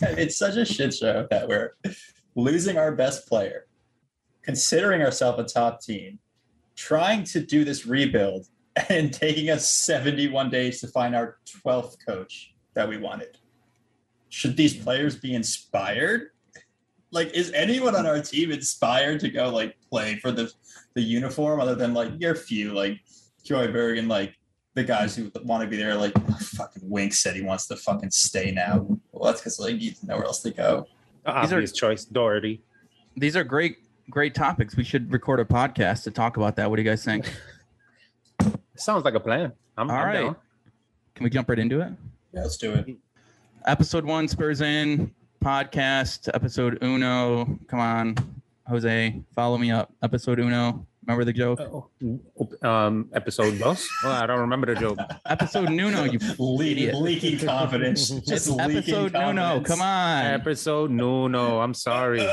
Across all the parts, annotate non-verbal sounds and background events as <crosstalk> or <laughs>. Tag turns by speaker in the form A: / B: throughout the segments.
A: <laughs>
B: it's such a shit show that we're losing our best player, considering ourselves a top team, trying to do this rebuild, and taking us 71 days to find our 12th coach that we wanted. Should these players be inspired? Like, is anyone on our team inspired to go like play for the the uniform other than like your few like Højbjerg and like the guys who want to be there? Like, oh, fucking Wink said he wants to fucking stay now. Well, that's because like he's nowhere else to go.
C: These are-
D: Obvious choice, Doherty.
C: These are great, great topics. We should record a podcast to talk about that. What do you guys think? <laughs>
D: Sounds like a plan. I'm,
C: All
D: I'm
C: right.
D: down.
C: Can we jump right into it?
B: Yeah, let's do it.
C: Episode one, Spurs in podcast. Episode uno. Come on, Jose, follow me up. Episode uno. Remember the joke?
D: Oh, Um, episode dos. Well, I don't remember the joke. <laughs>
C: Episode nuno. You <laughs> idiot.
B: leaking confidence. <laughs> Just leaking
C: episode nuno.
B: confidence.
C: Come on.
D: Episode no, no. I'm sorry. <sighs>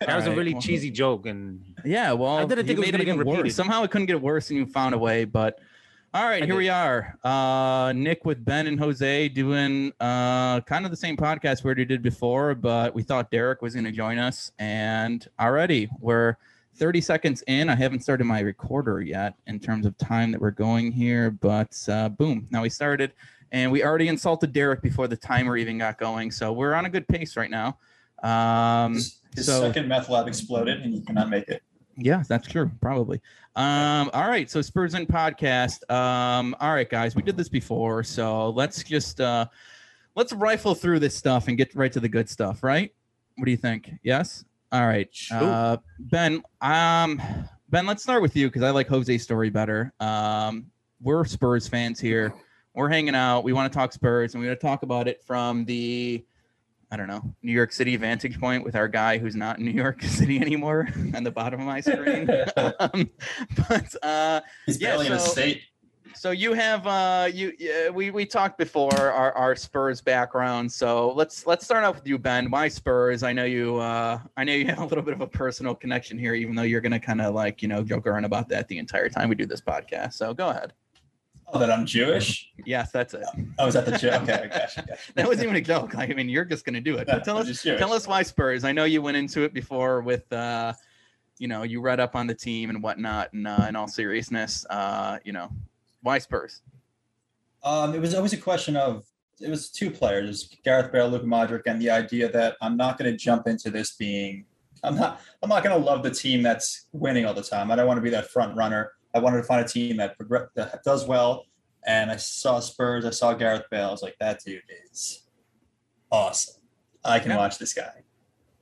D: That was a really
C: well-
D: cheesy joke, and
C: Yeah, well,
D: I didn't think it was gonna get
C: even worse. Somehow it couldn't get worse, and you found a way. But all right,
D: I
C: here
D: did.
C: we are. Uh, Nick with Ben and Jose doing uh, kind of the same podcast we already did before, but we thought Derek was going to join us, and already we're 30 seconds in. I haven't started my recorder yet in terms of time that we're going here, but uh, boom, now we started. And we already insulted Derek before the timer even got going, so we're on a good pace right now. Um,
B: His,
C: so-
B: second meth lab exploded, and you cannot make it.
C: yeah, that's true. Probably. Um, all right. So Spurs in podcast. Um, all right, guys, we did this before, so let's just uh let's rifle through this stuff and get right to the good stuff, right? What do you think? Yes? All right. Uh Ben, um Ben, let's start with you because I like Jose's story better. Um, we're Spurs fans here. We're hanging out. We want to talk Spurs, and we're going to talk about it from the I don't know, New York City vantage point with our guy who's not in New York <laughs> City anymore <laughs> on the bottom of my screen. <laughs> um, but uh,
B: He's
C: Yeah,
B: barely in a state.
C: So you have uh, you yeah, we we talked before our, our Spurs background. So let's let's start off with you, Ben. Why Spurs? I know you uh, I know you <laughs> have a little bit of a personal connection here, even though you're gonna kind of like you know joke around about that the entire time we do this podcast. So go ahead.
B: Oh, that I'm Jewish.
C: Yes, that's it.
B: Oh, is that the joke? Okay, gotcha, gotcha. <laughs>
C: That wasn't even a joke. Like, I mean, you're just gonna do it. <laughs> But tell
B: I'm
C: us tell us why Spurs. I know you went into it before with, uh, you know, you read up on the team and whatnot. And uh, in all seriousness, uh, you know, why Spurs?
B: Um, it was always a question of it was two players, Gareth Bale, Luka Modric, and the idea that I'm not going to jump into this being I'm not I'm not going to love the team that's winning all the time. I don't want to be that front runner. I wanted to find a team that progress that does well. And I saw Spurs, I saw Gareth Bale. I was like, that dude is awesome. I can
C: Yeah.
B: watch this guy.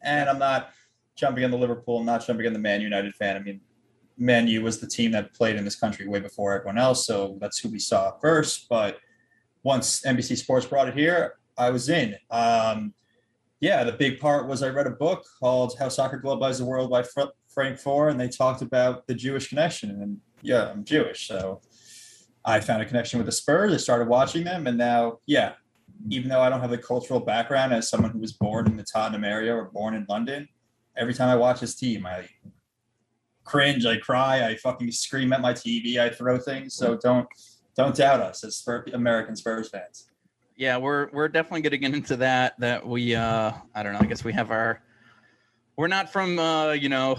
B: And I'm not jumping on the Liverpool, I'm not jumping on the Man United fan. I mean, Man U was the team that played in this country way before everyone else, so that's who we saw first. But once NBC Sports brought it here, I was in. Um, yeah, the big part was I read a book called "How Soccer Globalized the World" by Fr- Frank Foer, and they talked about the Jewish connection. And yeah, I'm Jewish, so I found a connection with the Spurs. I started watching them, and now, yeah, even though I don't have the cultural background as someone who was born in the Tottenham area or born in London, every time I watch this team, I cringe, I cry, I fucking scream at my TV, I throw things. So don't don't doubt us as Spurs, American Spurs fans.
C: Yeah, we're we're definitely going to get into that. That we uh, I don't know. I guess we have our. We're not from uh, you know,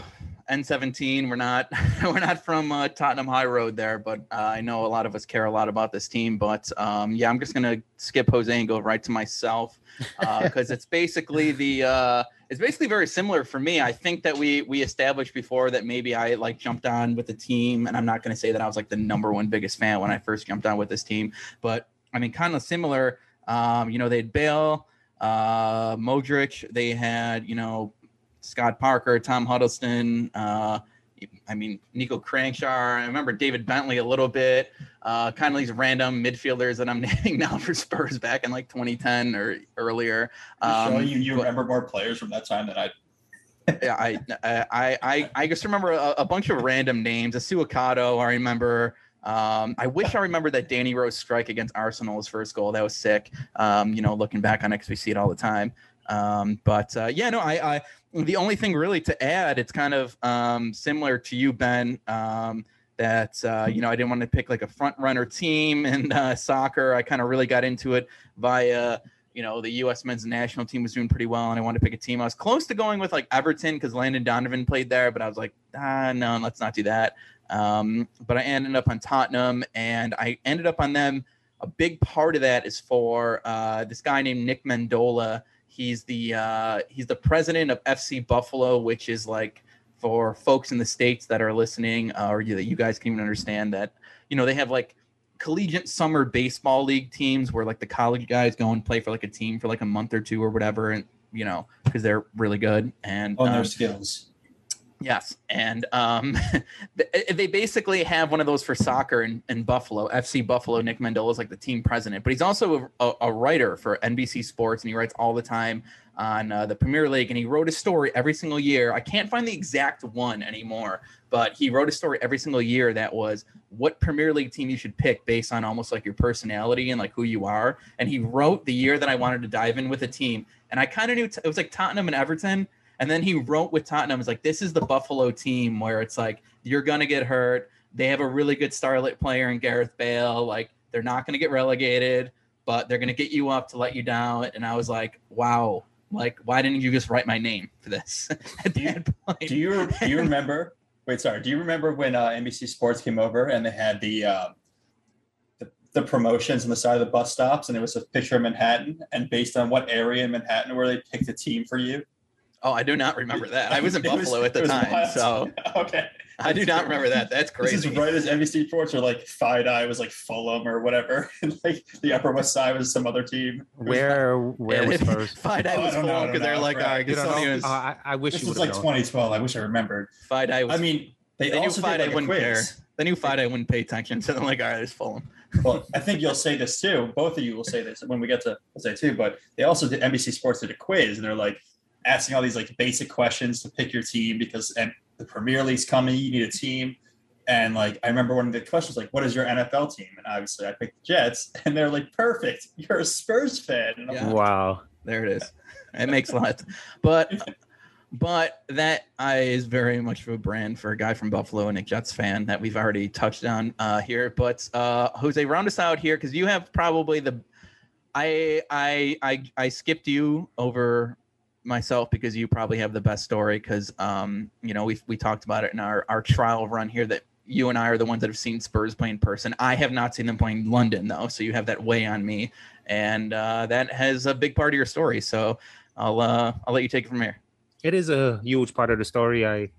C: N17. We're not <laughs> we're not from uh, Tottenham High Road there, but uh, I know a lot of us care a lot about this team. But um, yeah, I'm just gonna skip Jose and go right to myself because it's basically the uh, it's basically very similar for me. I think that we we established before that maybe I like jumped on with the team, and I'm not gonna say that I was like the number one biggest fan when I first jumped on with this team, but I mean, kind of similar. Um, you know, they had Bale, uh, Modric. They had, you know, Scott Parker, Tom Huddlestone. Uh, I mean, Nico Kranjčar. I remember David Bentley a little bit. uh, kind of these random midfielders that I'm <laughs> naming now for Spurs back in like 2010 or earlier.
B: Um, you, you
C: but-
B: remember more players from that time than I. <laughs>
C: yeah, I, I, I, I just remember a, a bunch of random names. A Assou-Ekotto, I remember. Um, I wish I remember that Danny Rose strike against Arsenal's first goal. That was sick. Um, you know, looking back on it, 'cause we see it all the time. Um, but uh, yeah, no, I, I, the only thing really to add, it's kind of um, similar to you, Ben. Um, that uh, you know, I didn't want to pick like a front runner team in uh, soccer. I kind of really got into it via you know, the U.S. men's national team was doing pretty well, and I wanted to pick a team. I was close to going with like Everton because Landon Donovan played there, but I was like, ah, no, let's not do that. Um, but I ended up on Tottenham, and I ended up on them. A big part of that is for uh, this guy named Nick Mendola. He's the uh, he's the president of FC Buffalo, which is like for folks in the states that are listening, uh, or you, that you guys can even understand that you know they have like collegiate summer baseball league teams where like the college guys go and play for like a team for like a month or two or whatever and you know because they're really good and
B: on
C: um,
B: their skills.
C: Yes and um <laughs> they basically have one of those for soccer in, in buffalo fc buffalo nick mendola is like the team president but he's also a, a writer for nbc sports and he writes all the time on uh, the premier league and he wrote a story every single year i can't find the exact one anymore but he wrote a story every single year that was what Premier League team you should pick based on almost like your personality and like who you are. And he wrote the year that I wanted to dive in with a team, and I kind of knew t- it was like Tottenham and Everton. And then he wrote with Tottenham, it's like this is the Buffalo team where it's like you're gonna get hurt. They have a really good starlet player in Gareth Bale. Like they're not gonna get relegated, but they're gonna get you up to let you down. And I was like, wow. Like, why didn't you just write my name for this <laughs> at
B: Do you-? Do you do you <laughs> remember? Wait, sorry. Do you remember when uh, NBC Sports came over and they had the, uh, the the promotions on the side of the bus stops, and it was a picture of Manhattan, and based on what area in Manhattan where they picked a team for you?
C: Oh, I do not remember that. I was in <laughs>
B: It was-
C: Buffalo at the time,
B: wild.
C: so <laughs>
B: okay.
C: I do not remember that. That's
B: This is right as NBC Sports or like FiDi was like Fulham or whatever, <laughs> and like the Upper West Side was some other team.
D: Where where was Spurs?
C: FiDi
B: Oh, I
C: was
B: don't know, I
C: full
B: don't
C: because they're like,
B: right.
C: all right,
B: You
D: You don't
B: don't
D: know?
C: Gustonians.
D: Uh, I, I wish
B: This
D: you
B: was like
D: known.
B: 2012. I wish I remembered.
C: FiDi was.
B: I mean, they,
C: They knew
B: also
C: Five
B: did like a
C: wouldn't
B: quiz.
C: care. they knew FiDi wouldn't pay attention, so they're like, all right, it's Fulham.
B: well, I think you'll say this too. Both of you will say this when we get to say too. But they also did NBC Sports did a quiz, and they're like asking all these like basic questions to pick your team because and the Premier League's coming. You need a team, and like I remember one of the questions like, "What is your NFL team?" And obviously I picked the Jets, <laughs> and they're like, "Perfect, you're a Spurs fan." And
C: Yeah.
B: like,
D: Wow.
C: There it is. It makes a lot, but <laughs> but that uh, very much of a brand for a guy from Buffalo and a Jets fan that we've already touched on uh, here. But uh, Jose, round us out here because you have probably the. I I I I skipped you over myself because you probably have the best story because um you know we we talked about it in our our trial run here that you and I are the ones that have seen Spurs play in person. I have not seen them play in London though, so you have that way on me, and uh, that has a big part of your story. So I'll uh, I'll let you take it from here.
D: It is a huge part of the story. I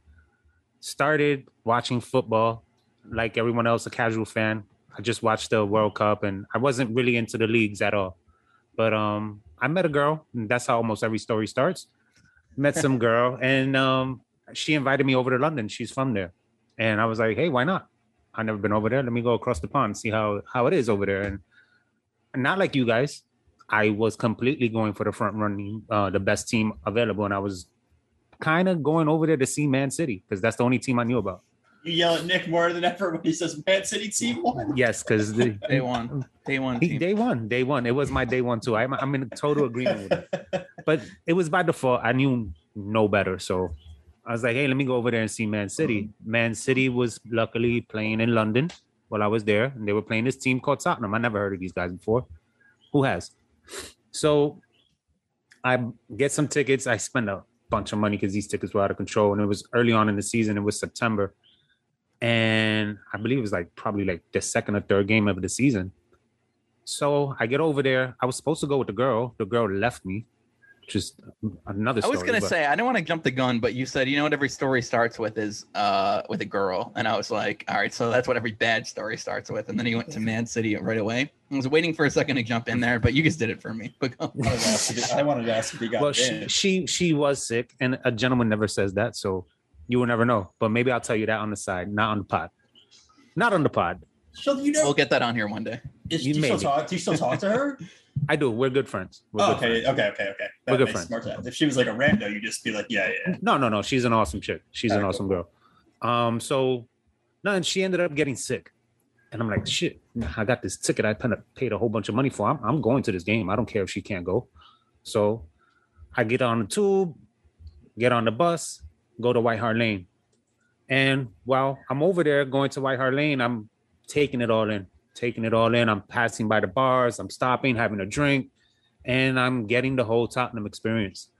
D: started watching football like everyone else, a casual fan. I just watched the World Cup and I wasn't really into the leagues at all. But um I met a girl, and that's how almost every story starts. Met some <laughs> girl and um she invited me over to London. She's from there. And I was like, hey, why not? I've never been over there. Let me go across the pond, see how how it is over there. And not like you guys. I was completely going for the front running, uh, the best team available, and I was kind of going over there to see Man City because that's the only team I knew about.
B: You yell at Nick more than ever when he says Man City team one.
D: Yes, because <laughs>
C: Day one, day one team.
D: day one, day one, it was my day one too. I'm, I'm in total agreement with it. <laughs> But it was by default. I knew no better, so I was like, hey, let me go over there and see Man City. Mm-hmm. Man City was luckily playing in London while I was there, and they were playing this team called Tottenham. I never heard of these guys before. Who has? So I get some tickets. I spend a bunch of money because these tickets were out of control. And it was early on in the season. It was September. And I believe it was like probably like the second or third game of the season. So I get over there. I was supposed to go with the girl. The girl left me. Just another
C: I was gonna
D: but-
C: say I didn't want to jump the gun, but you said you know what every story starts with is uh with a girl, and I was like, all right, so that's what every bad story starts with. And then he went to Man City right away. I was waiting for a second to jump in there, but you just did it for me. But.
B: I wanted to ask if he- I wanted to ask if he got
D: well, she, she she was sick, and a gentleman never says that, so you will never know. But maybe I'll tell you that on the side, not on the pod, not on the pod.
B: She'll, you know,
C: We'll get that on here one day.
B: is,
D: you
B: do, you still talk, do you still talk to her? <laughs>
D: I do. We're good friends. We're
B: Oh,
D: good
B: okay,
D: friends.
B: okay, okay, okay.
D: We're good friends.
B: more sense. If she was like a rando, you'd just be like, yeah, yeah.
D: No, no, no. She's an awesome chick. She's an
B: Alright,
D: awesome girl. Um, so no, and she ended up getting sick. And I'm like, shit, I got this ticket I kind of paid a whole bunch of money for. I'm, I'm going to this game. I don't care if she can't go. So I get on the tube, get on the bus, go to White Hart Lane. And while I'm over there going to White Hart Lane, I'm taking it all in, taking it all in. I'm passing by the bars, I'm stopping, having a drink, and I'm getting the whole Tottenham experience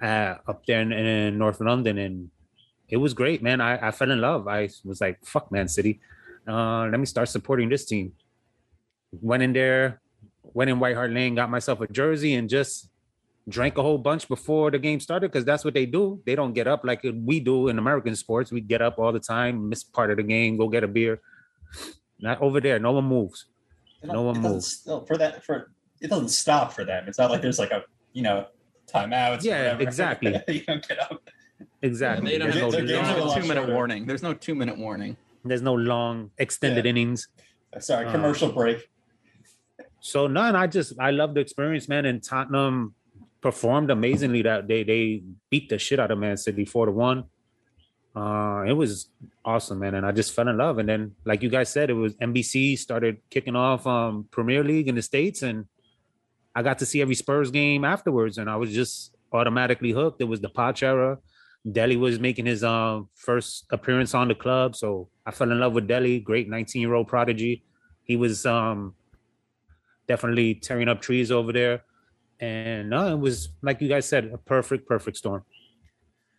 D: uh, up there in, in North London. And it was great, man. I, I fell in love. I was like, fuck Man City. Uh, let me start supporting this team. Went in there, went in White Hart Lane, got myself a jersey, and just drank a whole bunch before the game started because that's what they do. They don't get up like we do in American sports. We get up all the time, miss part of the game, go get a beer. Not over there. No one moves. No one moves.
B: still- for that for it doesn't stop for them. It's not like there's like a you know timeout.
D: Yeah,
B: whatever. <laughs>
D: exactly. <laughs>
B: you don't get up.
D: Exactly.
C: They don't
D: There's
C: have,
D: no,
B: Their
C: they don't have
B: a
C: a two minute warning. There's no two minute warning.
D: there's no long extended
B: Yeah.
D: innings.
B: Sorry,
D: Uh,
B: commercial break.
D: So none. I just I love the experience, man. And Tottenham performed amazingly that day. They beat the shit out of Man City four to one. Uh, it was awesome, man. And I just fell in love. And then, like you guys said, it was NBC started kicking off um Premier League in the States, and I got to see every Spurs game afterwards, and I was just automatically hooked. It was the Poch era. Dele was making his um first appearance on the club, so I fell in love with Dele. Great 19 year old prodigy. He was um definitely tearing up trees over there. And no, it was like you guys said, a perfect, perfect storm.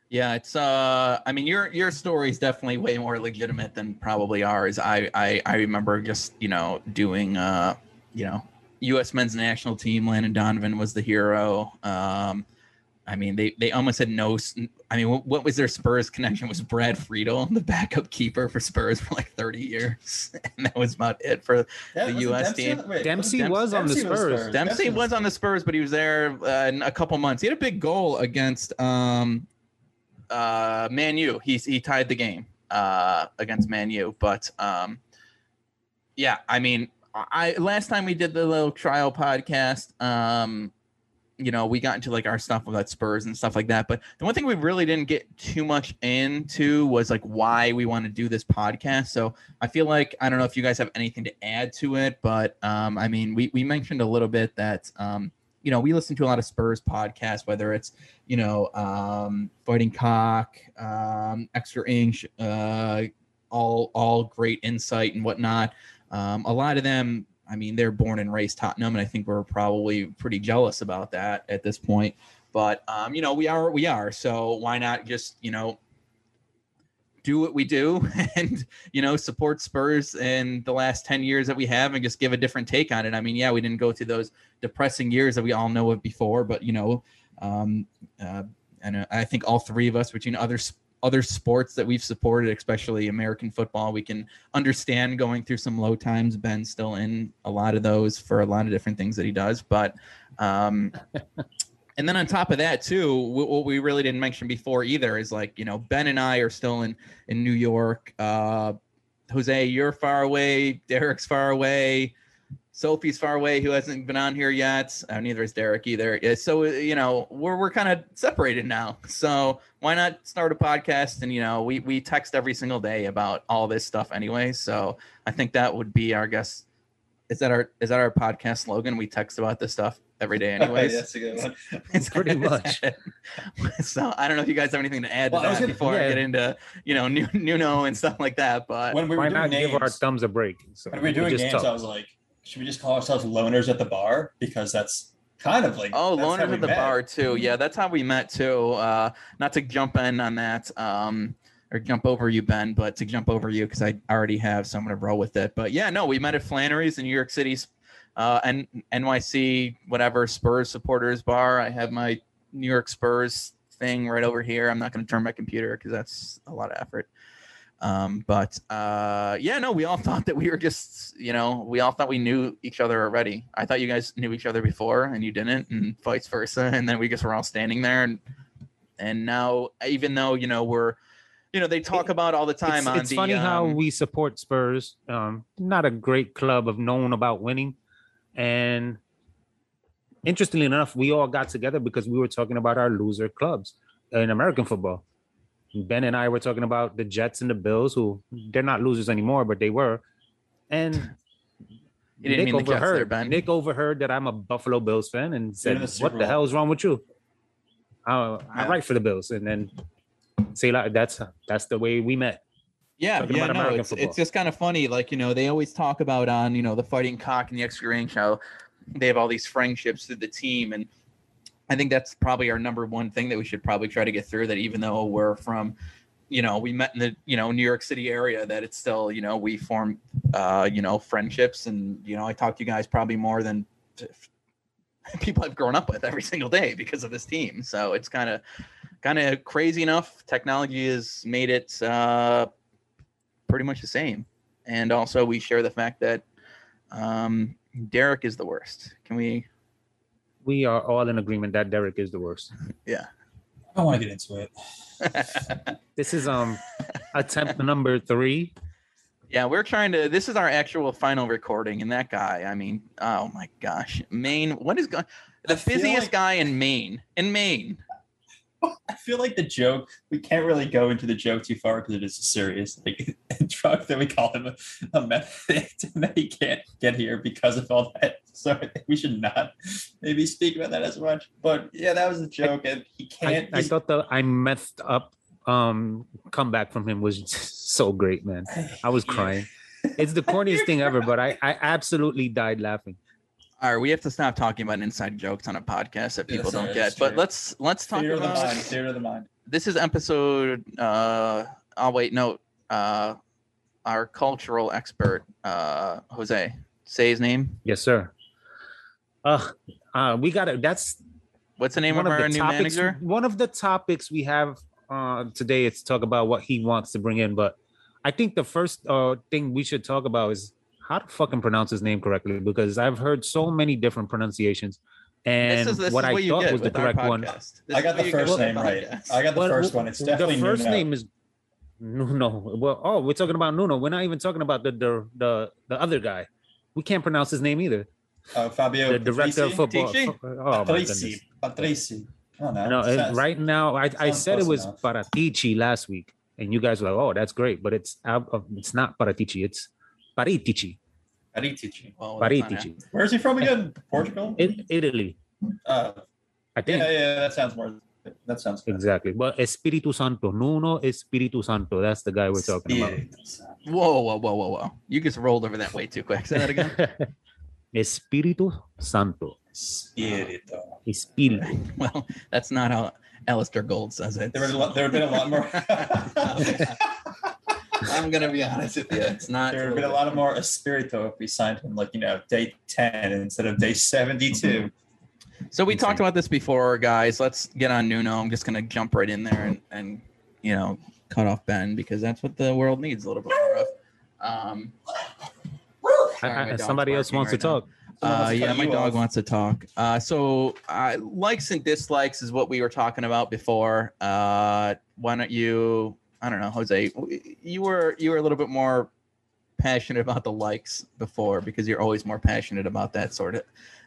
C: Yeah, it's uh I mean your your story is definitely way more legitimate than probably ours. I I I remember just, you know, doing uh, you know, US men's national team, Landon Donovan was the hero. Um I mean, they they almost had no I mean, what, what was their Spurs connection was Brad Friedel, the backup keeper for Spurs for like 30 years. <laughs> And that was about it for
B: Yeah,
C: the US
B: Dempsey
C: team.
B: wait,
D: Dempsey
B: Dempsey-
D: was on the
B: Dempsey was
D: Spurs.
C: Dempsey was on the Spurs, but he was there uh, in a couple months. He had a big goal against um, uh, Man U. He he tied the game uh, against Man U. But um, yeah, I mean, I last time we did the little trial podcast, um, you know, we got into like our stuff about Spurs and stuff like that. But the one thing we really didn't get too much into was like why we want to do this podcast. So I feel like I don't know if you guys have anything to add to it, but um, I mean, we we mentioned a little bit that um, you know we listen to a lot of Spurs podcasts, whether it's you know um, Fighting Cock, um, Extra Inch, uh, all all great insight and whatnot. Um, a lot of them, I mean, they're born and raised Tottenham, and I think we're probably pretty jealous about that at this point. But um, you know, we are we are. So why not just you know do what we do <laughs> and you know support Spurs in the last 10 years that we have and just give a different take on it. I mean, yeah, we didn't go through those depressing years that we all know of before, but you know, um, uh, and uh, I think all three of us between other s- other sports that we've supported, especially American football, we can understand going through some low times. Ben's still in a lot of those for a lot of different things that he does, but um, <laughs> and then on top of that too what we really didn't mention before either is like you know ben and i are still in in new york uh jose you're far away derek's far away sophie's far away who hasn't been on here yet uh, neither is derek either so uh, you know we're, we're kind of separated now so why not start a podcast and you know we we text every single day about all this stuff anyway so i think that would be our guess is that our is that our podcast slogan we text about this stuff every day <laughs> anyways
B: That's a good one. <laughs>
C: it's
D: Pretty much. <laughs>
C: so I don't know if you guys have anything to add to
B: Well, I gonna-
C: before I get into you know new Nuno and stuff like that. But
B: When we were
D: Why
B: doing
D: not
B: names,
D: give our thumbs a break? So
B: when we were doing
D: just
B: games,
D: talk.
B: I was like, should we just call ourselves loners at the bar because that's kind of like
C: oh, loners at the
B: met.
C: bar too. Yeah, that's how we met too. Uh, not to jump in on that. Um, or jump over you, Ben, but to jump over you because I already have, so I'm gonna roll with it. But yeah, no, we met at Flannery's in New York City's uh, and NYC, whatever Spurs supporters bar. I have my New York Spurs thing right over here. I'm not going to turn my computer because that's a lot of effort. Um, but uh, yeah, no, we all <laughs> thought that we were just, you know, we all thought we knew each other already. I thought you guys knew each other before and you didn't, and vice versa. And then we just were all standing there, and and now even though you know we're you know they talk about all the time
D: it's, it's
C: the,
D: funny how
C: um,
D: we support Spurs. Um, not a great club of known about winning, and interestingly enough, we all got together because we were talking about our loser clubs in American football. Ben and I were talking about the Jets and the Bills, who they're not losers anymore, but they were. And <laughs>
C: didn't
D: Nick
C: mean the there,
D: overheard.
C: Ben.
D: Nick overheard that I'm a Buffalo Bills fan and said,
B: in the
D: "What the
B: Bowl.
D: hell is wrong with you?" Uh, I
B: Yeah.
D: write for the Bills, and then say like that's that's the way we met.
C: Yeah,
D: talking
C: yeah,
D: about
C: no,
D: American
C: it's, it's just kind of funny. Like, you know, they always talk about on, you know, the Fighting Cock and the Extra Inch show, they have all these friendships through the team. And I think that's probably our number one thing that we should probably try to get through that even though we're from, you know, we met in the, you know, New York City area, that it's still, you know, we form, uh, you know, friendships. And, you know, I talk to you guys probably more than <laughs> people I've grown up with every single day because of this team. So it's kind of, kind of crazy enough. Technology has made it, uh, pretty much the same. And also, we share the fact that um, Derek is the worst. Can we?
D: We are all in agreement that Derek is the worst. <laughs> Yeah.
B: I don't want to get into it. <laughs>
D: This is um attempt number three.
C: yeah, we're trying to. This is our actual final recording, and that guy. I mean, oh my gosh, Maine. What is going? The
B: I feel
C: busiest
B: like-
C: guy in Maine. In Maine. <laughs>
B: I feel like the joke, we can't really go into the joke too far because it is a serious. Like <laughs> drug that we call him a, a meth addict <laughs> and that he can't get here because of all that. So I think we should not maybe speak about that as much. But yeah, that was a joke, and he can't.
D: I
B: he's-
D: thought the I messed up um comeback from him was so great, man. <sighs> I was crying. It's the corniest thing ever, but I I absolutely died laughing.
C: All right, we have to stop talking about inside jokes on a podcast that people
B: sorry,
C: don't
B: that's
C: get. But let's let's talk
B: Theater of the mind. Theater of the mind.
C: this is episode uh i'll wait no uh our cultural expert uh jose say his name
D: Yes, sir. Uh, uh we got to That's
C: what's the name
D: one
C: of
D: of
C: our new
D: topics.
C: manager
D: One of the topics we have uh today is to talk about what he wants to bring in, but I think the first uh thing we should talk about is how to fucking pronounce his name correctly because I've heard so many different pronunciations. And
C: this is this
D: what
C: is
D: I
C: what you
D: thought was the correct one.
C: This
B: I got the
C: you get
B: first name right. I got the
D: Well,
B: first one. It's definitely
D: the first
B: Nuno.
D: name is Nuno. Well, oh, we're talking about Nuno. We're not even talking about the the the, the other guy. We can't pronounce his name either.
B: uh, Fabio.
D: The director of football.
C: Patrici?
D: Oh my goodness.
B: Patrici. Patrici. I don't.
D: No, it- right now I, I said it was
B: enough.
D: Paratici last week, and you guys were like, "Oh, that's great," but it's it's not Paratici. It's Paritici.
B: Paritici.
C: Well,
D: Paritici.
B: Where's he from again? <laughs> Portugal?
D: It, Italy,
B: Uh,
D: I think.
B: yeah, yeah, that sounds more. That sounds good.
D: Exactly. But Espiritu Santo. Nuno Espiritu Santo. That's the guy we're talking about.
C: it. whoa whoa whoa whoa whoa you just rolled over that way too quick say that again <laughs>
D: Espiritu Santo.
B: Spirito.
D: Espiritu. <laughs>
C: well that's not how Alasdair Gold says it
B: There were a lot, there have been a lot more.
C: I'm gonna be honest with you it's not
B: there have been a lot of more Espirito if we signed him like you know day ten instead of day seventy-two.
C: So we talked about this before, guys. Let's get on Nuno. I'm just gonna jump right in there and, and you know cut off Ben because that's what the world needs a little bit more of. Um, sorry,
D: I- I- somebody else wants
C: right
D: to
C: now.
D: talk.
C: Uh, yeah, my dog
B: off.
C: wants to talk. Uh, so uh, likes and dislikes is what we were talking about before. Uh, why don't you? I don't know, Jose. You were you were a little bit more passionate about the likes before because you're always more passionate about that sort of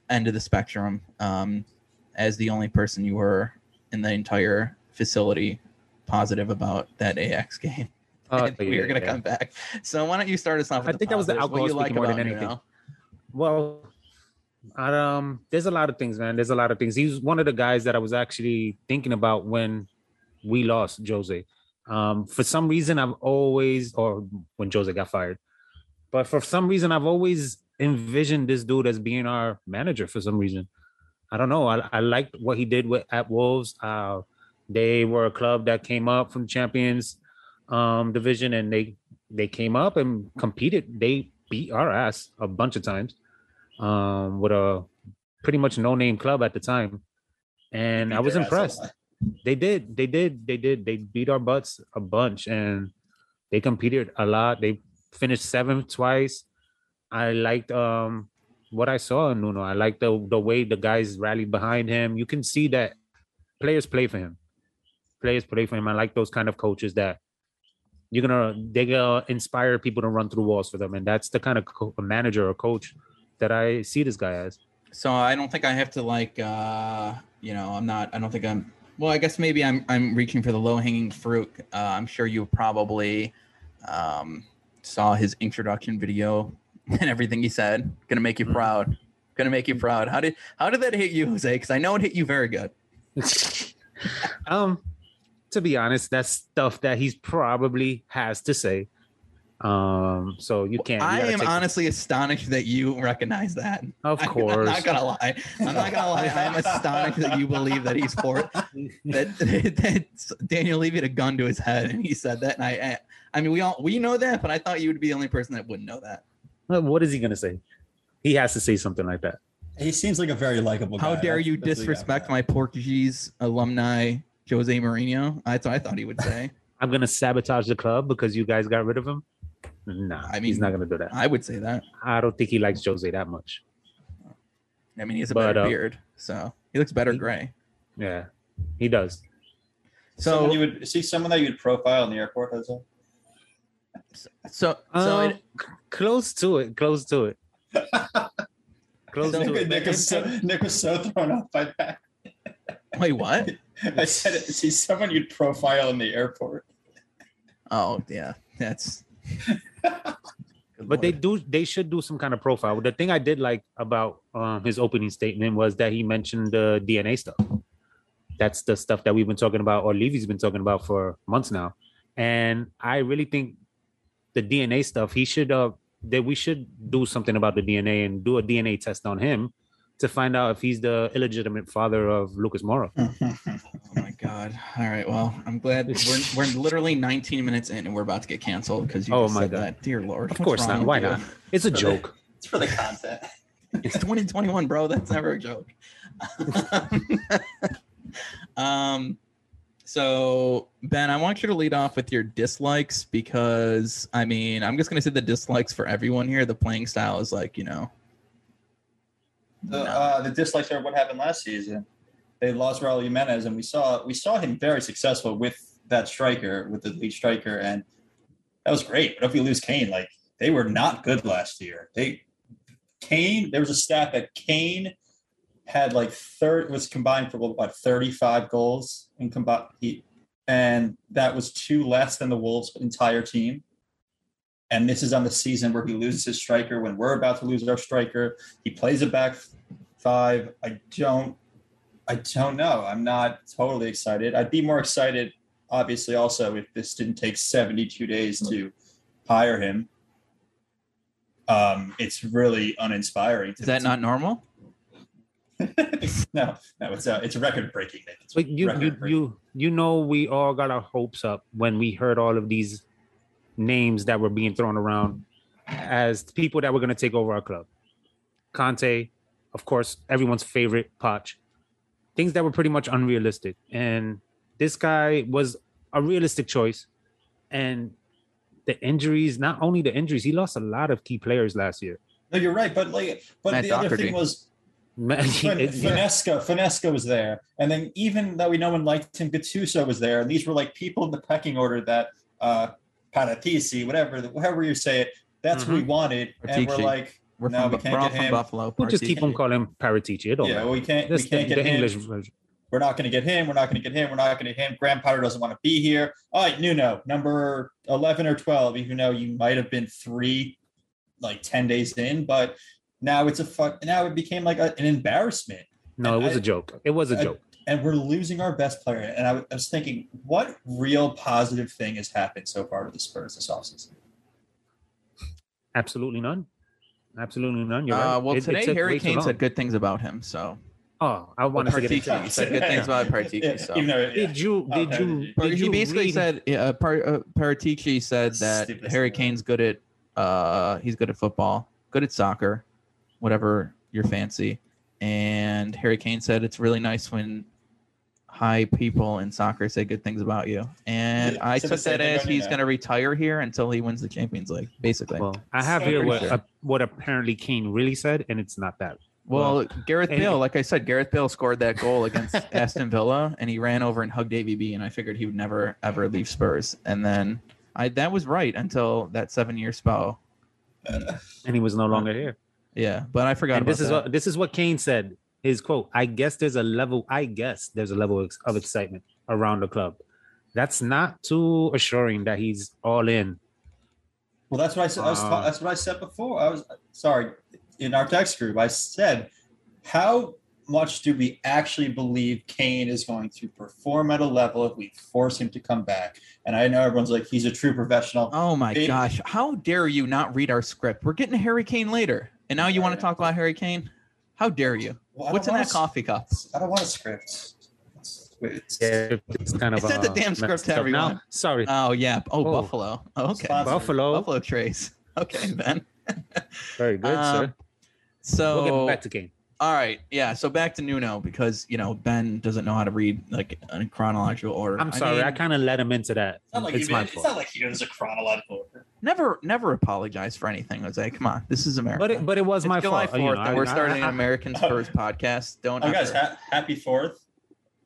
C: end of the spectrum. Um, as the only person you were in the entire facility positive about that AX game.
D: Oh, <laughs>
C: And we are going to
D: yeah.
C: come back. So why don't you start us off? With
D: I think that was the
C: positives. What you like
D: more than anything. Well, I, um, there's a lot of things, man. There's a lot of things. He's one of the guys that I was actually thinking about when we lost Jose. Um, for some reason, I've always, or when Jose got fired, but for some reason, I've always envisioned this dude as being our manager. For some reason, I don't know. I, I liked what he did with at Wolves. Uh, they were a club that came up from Champions um, division, and they they came up and competed. They beat our ass a bunch of times um, with a pretty much no name club at the time, and I was impressed. They did, they did, they did. They beat our butts a bunch, and they competed a lot. They finished seventh twice. I liked um what I saw in Nuno. I liked the the way the guys rallied behind him. You can see that players play for him. Players play for him. I like those kind of coaches that you're gonna they're gonna inspire people to run through walls for them, and that's the kind of co- manager or coach that I see this guy as.
C: So I don't think I have to like uh you know, I'm not I don't think I'm well, I guess maybe I'm I'm reaching for the low hanging fruit. Uh, I'm sure you probably um saw his introduction video <laughs> and everything he said. Gonna make you
D: Mhm.
C: proud. Gonna make you proud. How did how did that hit you, Jose? Because I know it hit you very good. <laughs>
D: um, to be honest, that's stuff that he's probably has to say. Um, so you can't. you
C: I am
D: take-
C: honestly astonished that you recognize that.
D: of
C: I- <laughs> I'm
D: course.
C: not gonna lie. I'm not gonna lie. I am astonished that you believe that he's for <laughs> that, that Daniel Levy had a gun to his head and he said that. And I, I, I mean, we all we know that, but I thought you would be the only person that wouldn't know that.
D: What is he gonna say? He has to say something like that.
B: He seems like a very likable guy.
C: How dare you
B: that's what he got
C: disrespect my Portuguese alumni, Jose Mourinho? That's what I thought he would say. <laughs>
D: I'm gonna sabotage the club because you guys got rid of him. Nah,
C: I
D: he's not gonna do that.
C: I would say that.
D: I don't think he likes Jose that much.
C: I mean, he has a
D: But,
C: better
D: uh,
C: beard, so he looks better
D: he-
C: gray.
D: Yeah, he does.
B: that. Someone
C: So,
B: you would see someone that you'd profile in the airport, Jose.
C: so, so
D: Um,
C: it,
D: close to it. Close to it. <laughs> Close
C: So-
D: to
B: Nick,
D: it.
B: Nick was so, Nick was so thrown off by that.
C: wait, what? <laughs>
B: I said, it, see someone you'd profile in the airport.
C: Oh, yeah, that's.
D: But they do. They should do some kind of profile. The thing I did like about um, his opening statement was that he mentioned the DNA stuff. That's the stuff that we've been talking about, or Levy's been talking about for months now. And I really think the DNA stuff. He should. Uh, that we should do something about the DNA and do a DNA test on him to find out if he's the illegitimate father of Lucas Moura. <laughs>
C: Oh my god! All right, well, I'm glad <laughs> we're we're literally 19 minutes in and we're about to get canceled because you
D: Oh
C: just
D: my
C: said
D: God.
C: that. Dear Lord,
D: Of course not. Why not? It's a
B: Really?
D: joke.
B: it's for the content. <laughs>
C: It's 2021, bro. That's never a joke. <laughs> um, so Ben, I want you to lead off with your dislikes because I mean, I'm just gonna say the dislikes for everyone here. The playing style is like, you know,
B: The,
C: No.
B: uh, the dislikes are what happened last season. They lost Raul Jimenez, and we saw we saw him very successful with that striker, with the lead striker, and that was great. But if we lose Kane, like they were not good last year. They Kane, there was a stat that Kane had like third was combined for thirty five goals in combined, and that was two less than the Wolves' entire team. And this is on the season where he loses his striker when we're about to lose our striker. He plays a back five. I don't I don't know. I'm not totally excited. I'd be more excited, obviously, also if this didn't take 72 days to hire him. Um, it's really uninspiring. To
C: is that not normal? <laughs>
B: no, no, it's uh, it's record breaking. It's
D: But you, you, you, you know, we all got our hopes up when we heard all of these names that were being thrown around as people that were going to take over our club. Conte, of course, everyone's favorite Poch. Things that were pretty much unrealistic, and this guy was a realistic choice. And the injuries, not only the injuries, he lost a lot of key players last year.
B: No, you're right, but like, but
C: Matt
B: the other thing was
D: Man,
B: Fin- <laughs> Fonseca, Fonseca was there, and then even though we know and liked him, Gattuso was there, and these were like people in the pecking order that uh Paratisi, whatever, whatever you say it, that's what we wanted, and we're like,
C: We're
B: No,
C: from,
B: we can't
C: we're all
B: get
C: from
B: him.
C: Buffalo.
D: we'll just keep on calling him Paratici. It don't
B: yeah,
D: matter.
B: we can't,
D: This-
B: we can't
D: the,
B: get
D: the
B: him.
D: English version.
B: We're not going to get him. We're not going to get him. We're not going to get him. Graham Potter doesn't want to be here. All right, Nuno, number eleven or twelve. Even though you might have been three, like ten days in, but now it's a fuck. Now it became like a, an embarrassment.
D: No, it was
B: I-
D: a joke. It was a
B: I-
D: joke.
B: and we're losing our best player. And I, I was thinking, what real positive thing has happened so far to the Spurs this offseason?
D: Absolutely none. Absolutely none. You're
C: Uh, well,
D: It- it
C: today
D: took
C: Harry Kane said good things about him. So
D: "Oh, I want to get
C: Paratici,
D: into
C: he said good things about Paratici.
B: Yeah,
C: So
B: even though, yeah.
D: Did you?
B: Oh,
D: Did
B: how
D: you?
B: did you-
C: But he
D: you
C: basically
D: read-
C: said uh, Par- uh, Paratici said that
B: Stupidest
C: Harry
B: thing.
C: Kane's good at uh he's good at football, good at soccer, whatever your fancy. And Harry Kane said it's really nice when high people in soccer say good things about you. And
B: Yeah,
C: I
B: said the
C: took that as he's going to retire here until he wins the Champions League, basically.
D: Well, I have
B: So
D: here what
B: sure.
D: uh, what apparently Kane really said, and it's not that.
C: Well, Gareth
D: and-
C: Bale, like I said, Gareth Bale scored that goal against <laughs> Aston Villa, and he ran over and hugged AVB, and I figured he would never ever leave Spurs. And then I that was right until that seven year spell.
D: and he was no longer here.
C: Yeah, but I forgot.
D: And
C: about
D: this is
C: that.
D: what this is what Kane said. His quote: "I guess there's a level. I guess there's a level of, of excitement around the club. That's not too assuring that he's all in.
B: Well, that's what I said. I was ta-
D: Uh,
B: that's what I said before. I was sorry in our text group. I said, how much do we actually believe Kane is going to perform at a level if we force him to come back? And I know everyone's like, he's a true professional.
C: Oh my
B: They-
C: gosh! How dare you not read our script? We're getting to Harry Kane later, and now you want to talk about Harry Kane? How dare you?
B: Well,
C: What's in that
B: want
C: coffee cup?
B: I don't want a script. It's, it's,
D: Yeah, it's kind of.
C: I sent the damn script
D: messed
C: to everyone.
D: Now. Sorry,
C: Oh yeah. Oh,
D: Oh.
C: Buffalo. Okay.
B: Sponsor.
D: Buffalo.
C: Buffalo Trace. <laughs> Okay, Ben.
D: Very good,
C: Um,
D: sir.
C: So
D: We'll get back to game.
C: All right, yeah. So back to Nuno because you know Ben doesn't know how to read like in chronological order.
D: I'm sorry, I,
C: mean,
D: kind of let him into that.
B: It's not like,
D: it's
B: he,
D: my
B: it's
D: fault.
B: not like he knows a chronological order.
C: Never, never apologize for anything, Jose. Come on, this is America.
D: But it, but it was
C: it's
D: my
C: July
D: fault.
C: Fourth,
D: you know,
C: and
D: I-
C: we're
D: I-
C: starting
D: I-
C: an American <laughs> Spurs podcast. Don't.
B: Oh, guys, ha- happy Fourth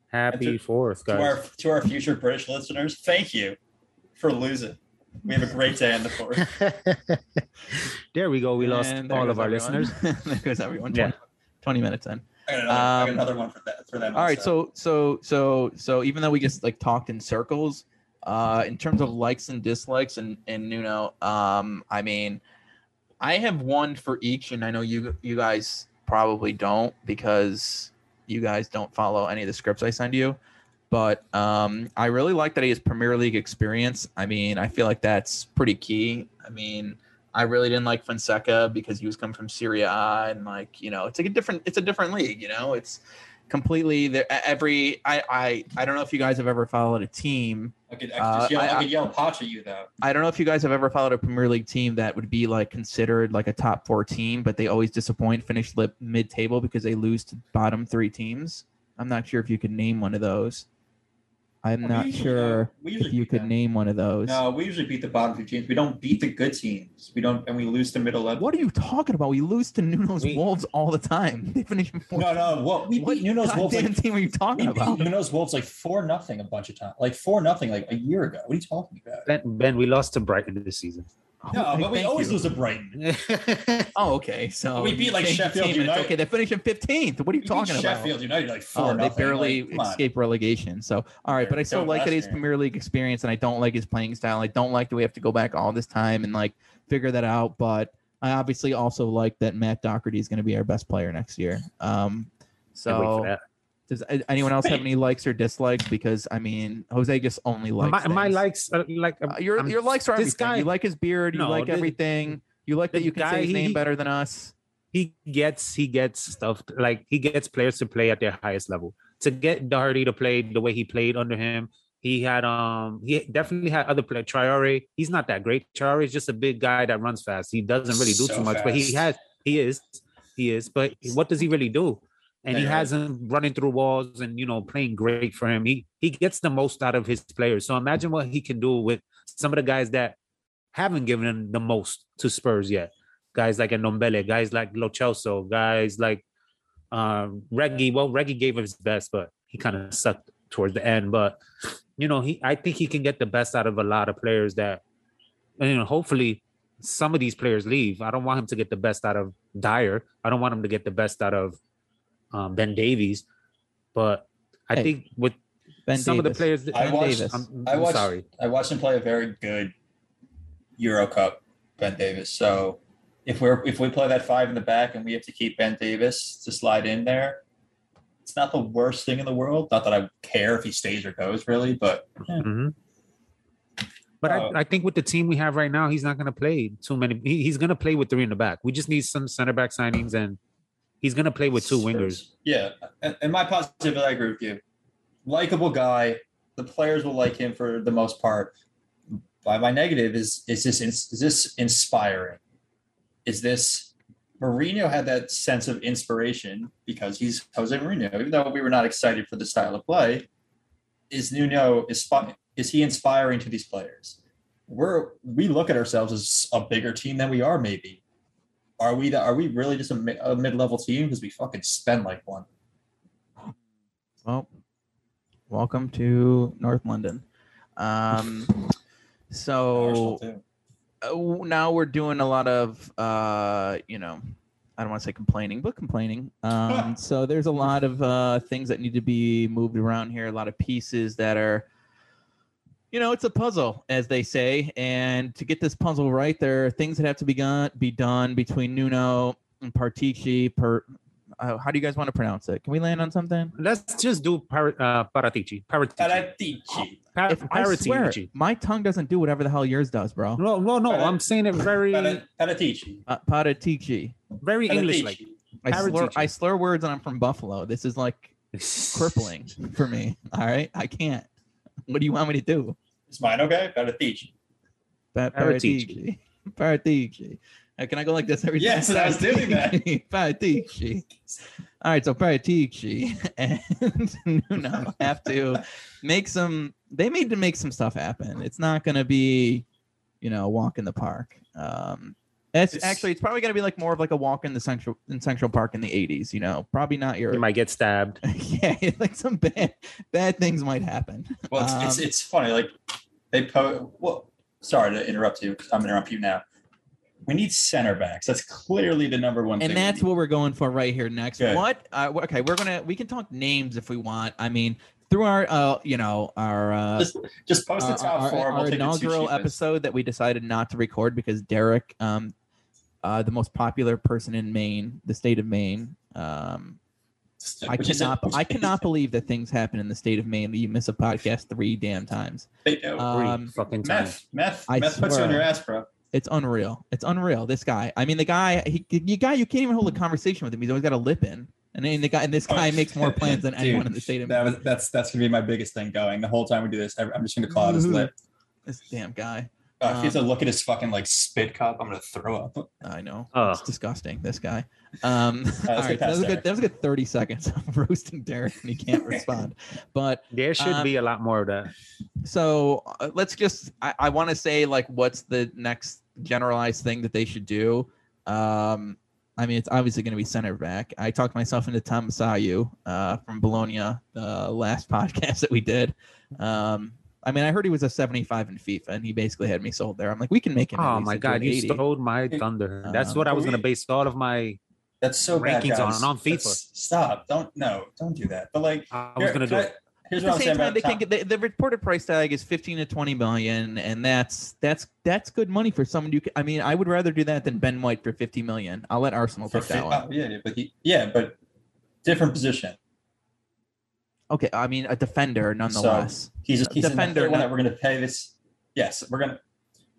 D: Happy
B: to-
D: Fourth,
B: to our
D: guys.
B: to our future British listeners. Thank you for losing. We have a great day on the Fourth. <laughs>
D: there we go. We lost
C: And there
D: all
C: goes
D: of our
C: everyone.
D: listeners. <laughs>
C: there goes everyone.
D: Yeah.
C: 20, 20 minutes in.
B: I got another, I got
C: Um,
B: another one for that for them.
C: All right, so so so so even though we just like talked in circles, uh, in terms of likes and dislikes and and Nuno, um, I mean, I have one for each, and I know you you guys probably don't because you guys don't follow any of the scripts I send you. But um, I really like that he has Premier League experience. I mean, I feel like that's pretty key. I mean, I really didn't like Fonseca because he was coming from Serie A and like you know it's like a different it's a different league. You know, it's completely there. Every I I I don't know if you guys have ever followed a team.
B: I could, I could,
C: uh,
B: just yell, I,
C: I-
B: could yell Poch at you though.
C: I don't know if you guys have ever followed a Premier League team that would be like considered like a top four team, but they always disappoint, finish lip mid table because they lose to bottom three teams. I'm not sure if you could name one of those. I'm
B: Well, we
C: not
B: usually
C: sure.
B: We
C: if you could
B: them.
C: name one of those.
B: No, we usually beat the bottom two teams. We don't beat the good teams. We don't, and we lose to middle level.
C: What are you talking about? We lose to Nuno's
D: We-
C: Wolves all the time. <laughs> They finish in fourth.
B: No, no. What we
C: What
B: beat Nuno's Wolves like
C: team are you talking
B: we beat
C: about?
B: Nuno's Wolves like four nothing a bunch of times, like four nothing like a year ago. What are you talking about?
D: Ben, ben, we lost to Brighton this season.
B: No, <laughs> but we
C: thank
B: always
C: you.
B: lose to Brighton. <laughs>
C: Oh, okay. So
B: We beat, like,
C: changed
B: Sheffield
C: team
B: United.
C: Okay, they finished in 15th. What are you
B: We beat
C: talking about?
B: Sheffield United like four
C: Oh, they barely
B: like, come on.
C: escape relegation. So, all right, but I still like that he has
B: last year.
C: Premier League experience, and I don't like his playing style. I don't like that we have to go back all this time and like figure that out. But I obviously also like that Matt Doherty is going to be our best player next year. Um,
D: Can't wait for
C: so
D: that.
C: Does anyone else have <laughs> any likes or dislikes? Because I mean, Jose just only likes
D: my, my likes, uh, like
C: Uh, your
D: I'm-
C: your likes are
D: this
C: everything.
D: guy-
C: you like his beard. You
D: No,
C: like
D: this-
C: everything. You like that you can
D: guy,
C: say his
D: he-
C: name
D: he-
C: better than us.
D: he gets he gets stuff like he gets players to play at their highest level. To get Doherty to play the way he played under him, he had um he definitely had other play. Traore, he's not that great. Traore is just a big guy that runs fast. He doesn't really do
B: So
D: too much, but he has he is he is. But what does he really do? And he has him running through walls and you know playing great for him. He he gets the most out of his players. So imagine what he can do with some of the guys that haven't given him the most to Spurs yet guys like Ndombele, guys like Lo Celso, guys like um Reggie. Well, Reggie gave his best, but he kind of sucked towards the end. But you know, he I think he can get the best out of a lot of players that and, you know, hopefully some of these players leave. I don't want him to get the best out of Dier. I don't want him to get the best out of um, Ben Davies. But I
C: Hey,
D: think with
C: Ben
D: some of the players, that,
B: I
C: Ben
B: watched-
C: Davies.
D: I'm,
B: I
D: I'm
B: watched-
D: sorry.
B: I watched him play a very good Euro Cup, Ben Davies. So if we're if we play that five in the back and we have to keep Ben Davies to slide in there, it's not the worst thing in the world. Not that I care if he stays or goes, really, but
D: hmm But
B: Uh,
D: I, I think with the team we have right now, he's not going to play too many. He, he's going to play with three in the back. We just need some center back signings, and he's going to play with two wingers.
B: Yeah, and, my positive, I agree with you. Likable guy. The players will like him for the most part. By my negative is is this is this inspiring? Is this Mourinho had that sense of inspiration because he's Jose Mourinho, even though we were not excited for the style of play. Is Nuno is is he inspiring to these players? We're we look at ourselves as a bigger team than we are. Maybe are we? That are we really just a, mi- a mid level team because we fucking spend like one?
C: Well, welcome to North London. Um, <laughs> So uh, now we're doing a lot of uh you know i don't want to say complaining but complaining um <laughs> so there's a lot of uh things that need to be moved around here a lot of pieces that are you know it's a puzzle as they say and to get this puzzle right there are things that have to be done be done between nuno and partici per uh, how do you guys want to pronounce it can we land on something
D: Let's just do par- uh, Paratici. Paratici.
B: Paratici.
D: Pa-
C: if i swear my tongue doesn't do whatever the hell yours does bro
D: No, no, no. I'm saying it very,
B: Para- Paratici.
C: uh, Paratici.
D: very English like.
C: I slur, I slur words and I'm from Buffalo. This is like crippling for me. All right. I can't. What do you want me to do?
B: Is mine okay? Paratici.
C: Pa-
D: Paratici.
C: Paratici. <laughs> Paratici. Uh, can I go like this every
B: Yes,
C: time?
B: I was doing that.
C: Paratici. All right. So Paratici <laughs> and <laughs> Nuno have to make some, they need to make some stuff happen. It's not going to be, you know, a walk in the park. Um, it's,
B: It's-
C: actually, it's probably going to be like more of like a walk in the central in Central Park in the 80s, you know, probably not your
D: You might get stabbed.
C: yeah, like some bad bad things might happen.
B: Well, it's, it's
C: Um,
B: it's funny. Like they po. Well, sorry to interrupt you. I'm gonna interrupt you now. We need center backs. That's clearly the number one.
C: and
B: thing we
C: that's
B: need.
C: what we're going for right here next.
B: Good.
C: What? Uh, okay, we're gonna we can talk names if we want. I mean, through our uh, you know, our uh,
B: Just, just post the
C: our,
B: top
C: our-
B: four.
C: our
B: we'll take
C: inaugural episode that we decided not to record because Derek, um, uh, the most popular person in Maine, the state of Maine, um, I cannot I cannot believe that things happen in the state of Maine that you miss a podcast three damn times.
B: They do.
D: Three
C: Um,
D: fucking times.
B: meth, meth,
C: I
B: meth puts you on your ass, bro.
C: It's unreal. It's unreal. This guy. I mean, the guy. He, you guy. You can't even hold a conversation with him. He's always got a lip in. And then the guy. And this guy makes more <laughs> plans than
B: Oh. Dude,
C: anyone in the state of Maine.
B: That was that's that's gonna be my biggest thing going the whole time we do this. I- I'm just gonna claw his lip.
C: This damn guy.
B: Uh, if he has to
C: Um,
B: look at his fucking like spit cup, I'm gonna throw up.
C: I know.
D: Oh.
C: It's disgusting. This guy. Um, <laughs>
B: let's
C: all
B: get
C: right, that was a good. That was a good thirty seconds of <laughs> roasting Derek, and he can't respond. <laughs> But
D: There should
C: Um,
D: be a lot more of that.
C: so uh, let's just. I, I want to say like, what's the next generalized thing that they should do? Um, I mean, it's obviously going to be center back. I talked myself into Tom Masayu uh, from Bologna, the last podcast that we did. Um, I mean, I heard he was a 75 in FIFA, and he basically had me sold there. I'm like, we can make him.
D: Oh my god, you stole my thunder. That's
C: Um,
D: what I was gonna base all of my.
B: That's so bad,
D: Rankings on- on FIFA.
B: That's- Stop! Don't no, don't do that. But like,
D: I was gonna do
B: I-
D: it.
B: here's
C: At
B: what
C: the same time, they
B: Tom.
C: can get the, the reported price tag is 15 to 20 million, and that's that's that's good money for someone you. Can, I mean, I would rather do that than Ben White for 50 million. I'll let Arsenal
B: for
C: take that
B: fi-
C: one.
B: oh, yeah, yeah, but he, yeah, but different position.
C: Okay, I mean a defender nonetheless.
B: He's he's
C: Defender,
B: defender. One that we're gonna pay this. Yes, we're gonna,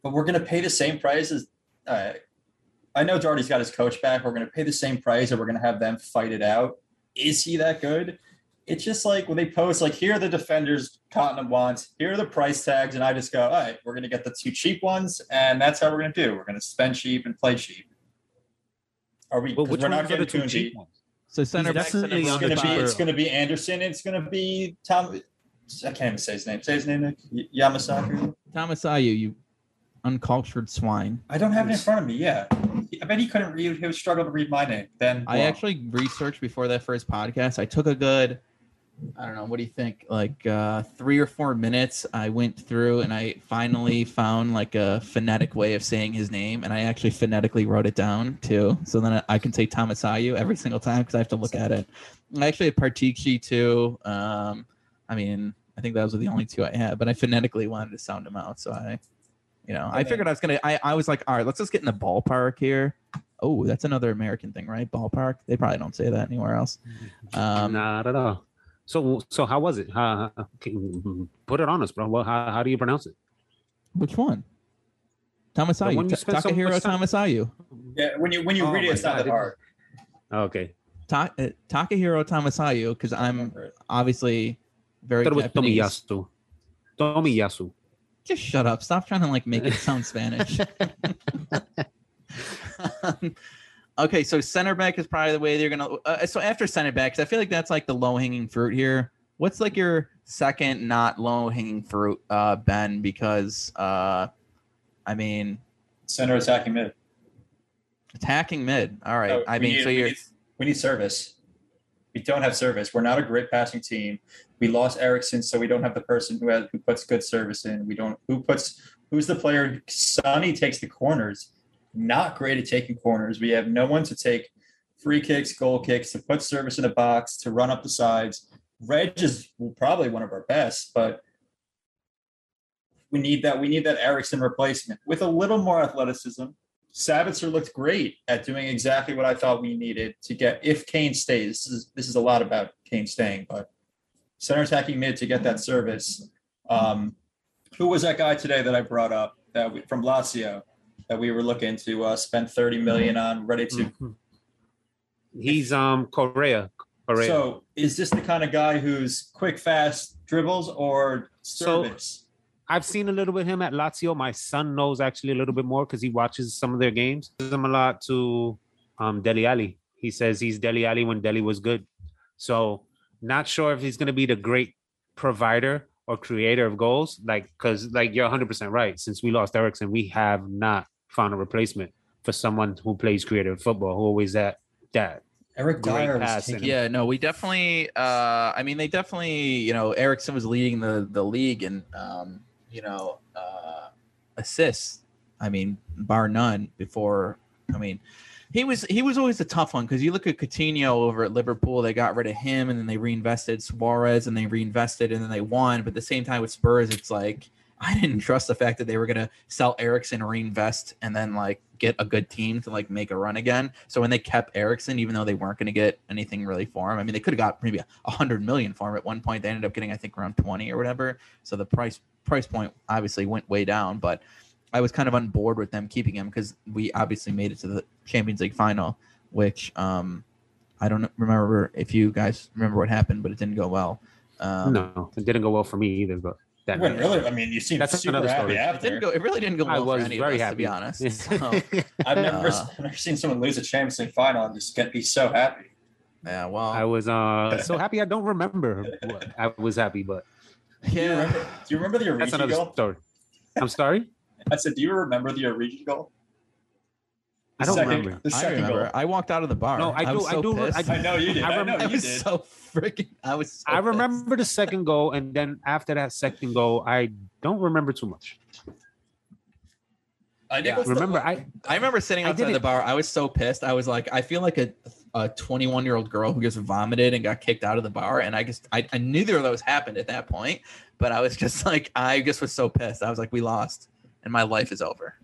B: but we're gonna pay the same price as. Uh, I know Jardy's got his coach back. We're gonna pay the same price, and we're gonna have them fight it out. Is he that good? It's just like when they post, like, here are the defenders Tottenham wants. Here are the price tags, and I just go, all right, we're gonna get the two cheap ones, and that's how we're gonna do. We're gonna spend cheap and play cheap. Are we?
D: Well,
B: 'cause
D: which
B: we're
D: ones
B: not
D: are the
B: getting
D: two
B: Kunji.
D: cheap ones?
C: So center back, center
B: It's gonna be it's gonna be Anderson. It's gonna be Tom. I can't even say his name. Say his name, Nick. Y- Yamasaki.
C: Thomas Ayu, you uncultured swine.
B: I don't have it in front of me. Yeah, I bet he couldn't read. He would struggle to read my name. Then
C: I actually researched before that first podcast. I took a good, I don't know, what do you think? Like uh, three or four minutes. I went through and I finally found like a phonetic way of saying his name, and I actually phonetically wrote it down too. So then I can say Thomasayu every single time because I have to look at it. I actually had Partici too. Um, I mean, I think those were the only two I had, but I phonetically wanted to sound them out. So I, you know, I
B: Okay.
C: figured I was gonna. I, I was like, all right, let's just get in the ballpark here. Oh, that's another American thing, right? Ballpark. They probably don't say that anywhere else. <laughs> Um,
D: Not at all. So, so how was it? How, how- put it on us, bro. Well, how, how do you pronounce it?
C: Which one? Thomas Ayu.
D: you spent so
C: Takahiro
D: much
C: Thomas Ayu.
B: Yeah, when you when you
D: Oh
B: read it,
D: my
B: it's not
D: God,
B: that hard.
D: Okay.
C: Ta- uh, Takahiro Thomas Ayu, because I'm obviously very
D: Thought it was
C: Japanese.
D: Tomiyasu. Tomiyasu.
C: Just shut up. Stop trying to like make it sound Spanish. <laughs> <laughs> <laughs> okay, so center back is probably the way they're gonna. Uh, so after center backs, I feel like that's like the low hanging fruit here. What's like your second not low hanging fruit, uh, Ben? Because uh, I mean,
B: Center attacking mid.
C: attacking mid. All right.
B: No,
C: I mean,
B: need-
C: so
B: we
C: you're
B: need, we need service. We don't have service. We're not a great passing team. We lost Eriksen, so we don't have the person who has who puts good service in. We don't who puts Who's the player? Sonny takes the corners. Not great at taking corners. We have no one to take free kicks, goal kicks, to put service in the box, to run up the sides. Reg is probably one of our best, but we need that. We need that Eriksen replacement with a little more athleticism. Sabitzer looked great at doing exactly what I thought we needed to get if Kane stays. This is this is a lot about Kane staying, but center attacking mid to get that service. Um, who was that guy today that I brought up that we, from Lazio that we were looking to uh, spend 30 million on, ready to
D: Mhm. He's um Correa. Correa.
B: So is this the kind of guy who's quick, fast dribbles or
D: So- I've seen a little bit of him at Lazio. My son knows actually a little bit more because he watches some of their games. Him a lot to um, Dele Alli. He says he's Dele Alli when Dele was good. So not sure if he's going to be the great provider or creator of goals. Like because like you're 100 percent right. Since we lost Eriksen, we have not found a replacement for someone who plays creative football. Who always that that
B: Eric Dyer was taking
C: Yeah, no, we definitely. Uh, I mean, they definitely. You know, Eriksen was leading the the league and um, you know uh, assists. I mean, bar none. Before, I mean, he was he was always a tough one because you look at Coutinho over at Liverpool. They got rid of him and then they reinvested Suarez and they reinvested and then they won. But at the same time with Spurs, it's like I didn't trust the fact that they were gonna sell Eriksen, reinvest, and then like get a good team to like make a run again. So when they kept Eriksen, even though they weren't gonna get anything really for him, I mean they could have got maybe a hundred million for him at one point. They ended up getting I think around twenty or whatever. So the price price point obviously went way down, but I was kind of on board with them keeping him because we obviously made it to the Champions League final, which um I don't remember if you guys remember what happened, but it didn't go well. Um,
D: no, it didn't go well for me either. But that
B: Wait, really? I mean, you seem
D: That's
B: super
D: another
B: happy
D: story.
C: It didn't go. It really didn't go
D: I
C: well
D: was
C: for any
D: very
C: of us,
D: happy.
C: to be honest. <laughs> So, <laughs>
B: I've never,
C: Uh,
B: never seen someone lose a Champions League final and just get be so happy.
C: yeah, well,
D: I was uh so <laughs> happy I don't remember what I was happy, but
B: Do you remember, do you remember the
D: that's
B: Origi
D: another
B: goal?
D: story. I'm sorry?
B: I said, do you remember the Origi goal? The
D: I don't
B: second-
D: remember.
B: The
C: I remember.
B: goal.
C: I walked out of the bar.
D: No, I
C: was
D: do- I
C: so
D: do- I do-
B: I know you did. <laughs>
D: I
B: I,
D: rem-
B: know
C: I was
B: did.
C: so freaking. I was. So
D: I
C: pissed.
D: remember the second goal, and then after that second goal, I don't remember too much.
B: I
C: Yeah.
B: it the-
D: Remember, I
C: I remember sitting
D: I
C: outside the bar. I was so pissed. I was like, I feel like a a 21 year old girl who just vomited and got kicked out of the bar. And I just, I, I neither of those happened at that point. But I was just <laughs> like, I just was so pissed. I was like, we lost, and my life is over,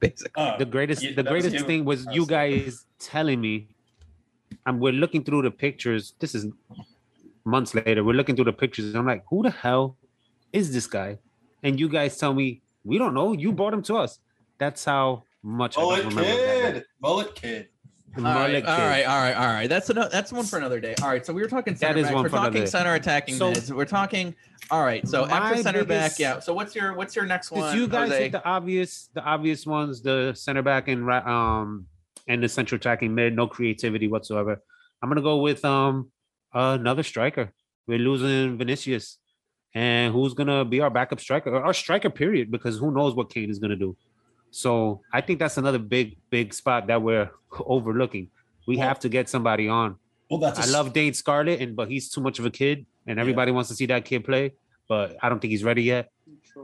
C: basically.
B: oh,
D: the greatest
B: you-
D: the greatest thing was you guys telling me and we're looking through the pictures. This is months later. We're looking through the pictures and i'm like who the hell is this guy? And you guys tell me we don't know. You brought him to us. That's how much I remember
B: kid. Mullet kid.
C: All right, all right, all right, all right. That's another. That's one for another day. All right, so we were talking center
D: is
C: back.
D: one
C: We're
D: for
C: talking center attacking
D: So-
C: mids. We're talking. All right, so after center back, yeah. So what's your what's your next one?
D: you guys
C: Jose?
D: hit the obvious, the obvious ones, the center back and right, um and the central attacking mid, no creativity whatsoever. I'm gonna go with um another striker. We're losing Vinicius, and who's gonna be our backup striker or our striker? Period. Because who knows what Kane is gonna do. So I think that's another big, big spot that we're <laughs> overlooking. We
B: Well-
D: have to get somebody on.
B: Well, that's a
D: I
B: s-
D: love Dane Scarlett, and but he's too much of a kid, and everybody wants to see that kid play. But I don't think he's ready yet.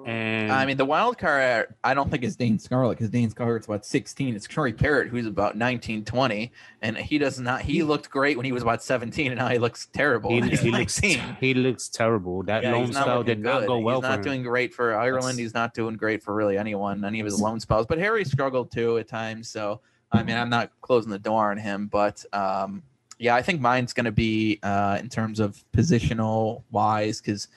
D: And
C: I mean, the wild card, I don't think is Dane Scarlett because Dane Scarlett's about 16. It's Curry Parrott, who's about 19, 20. And he does not, he looked great when he was about 17, and now he looks terrible.
D: He, he looks he looks terrible. That
C: Yeah,
D: loan spell did not go well
C: He's not doing great for Ireland. He's not doing great for really anyone, any of his loan spells. But Harry struggled too at times. So, I mean, I'm not closing the door on him, but um, yeah, I think mine's going to be uh, in terms of positional wise, because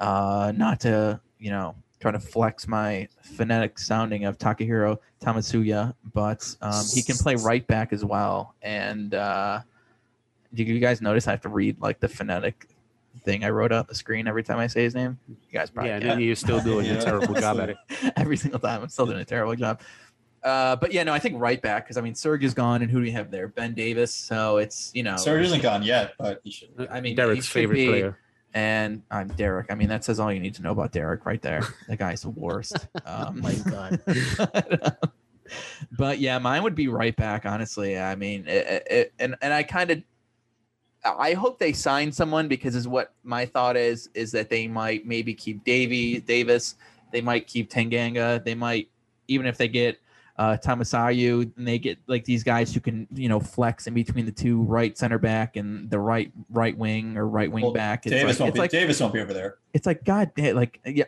C: uh, not to, you know, trying to flex my phonetic sounding of Takahiro Tamasuya, but um, he can play right back as well. And uh, did you guys notice I have to read like the phonetic thing I wrote up the screen every time I say his name? You guys probably
D: yeah, and you're still doing <laughs>
B: Yeah.
D: a terrible job at it. <laughs>
C: every single time. I'm still doing a terrible job. Uh, but yeah, no, I think right back because I mean Serge is gone, and who do we have there? Ben Davies. So it's you know,
B: Serge isn't gone yet, but he should.
C: I mean, he
D: Derek's
C: should
D: favorite
C: be-
D: player.
C: And I'm Derek. I mean, that says all you need to know about Derek right there. <laughs> The guy's the worst. Um,
D: my God.
C: but, <laughs> but yeah, mine would be right back. Honestly, I mean, it, it, and and I kind of, I hope they sign someone because is what my thought is is that they might maybe keep Davy Davis. they might keep Tanganga. They might even if they get uh Tamasayu and they get like these guys who can you know flex in between the two right center back and the right right wing or right wing
B: Well,
C: back. It's
B: Davis
C: like,
B: won't be
C: like
B: Davis won't be over there.
C: it's like God, damn, like yeah,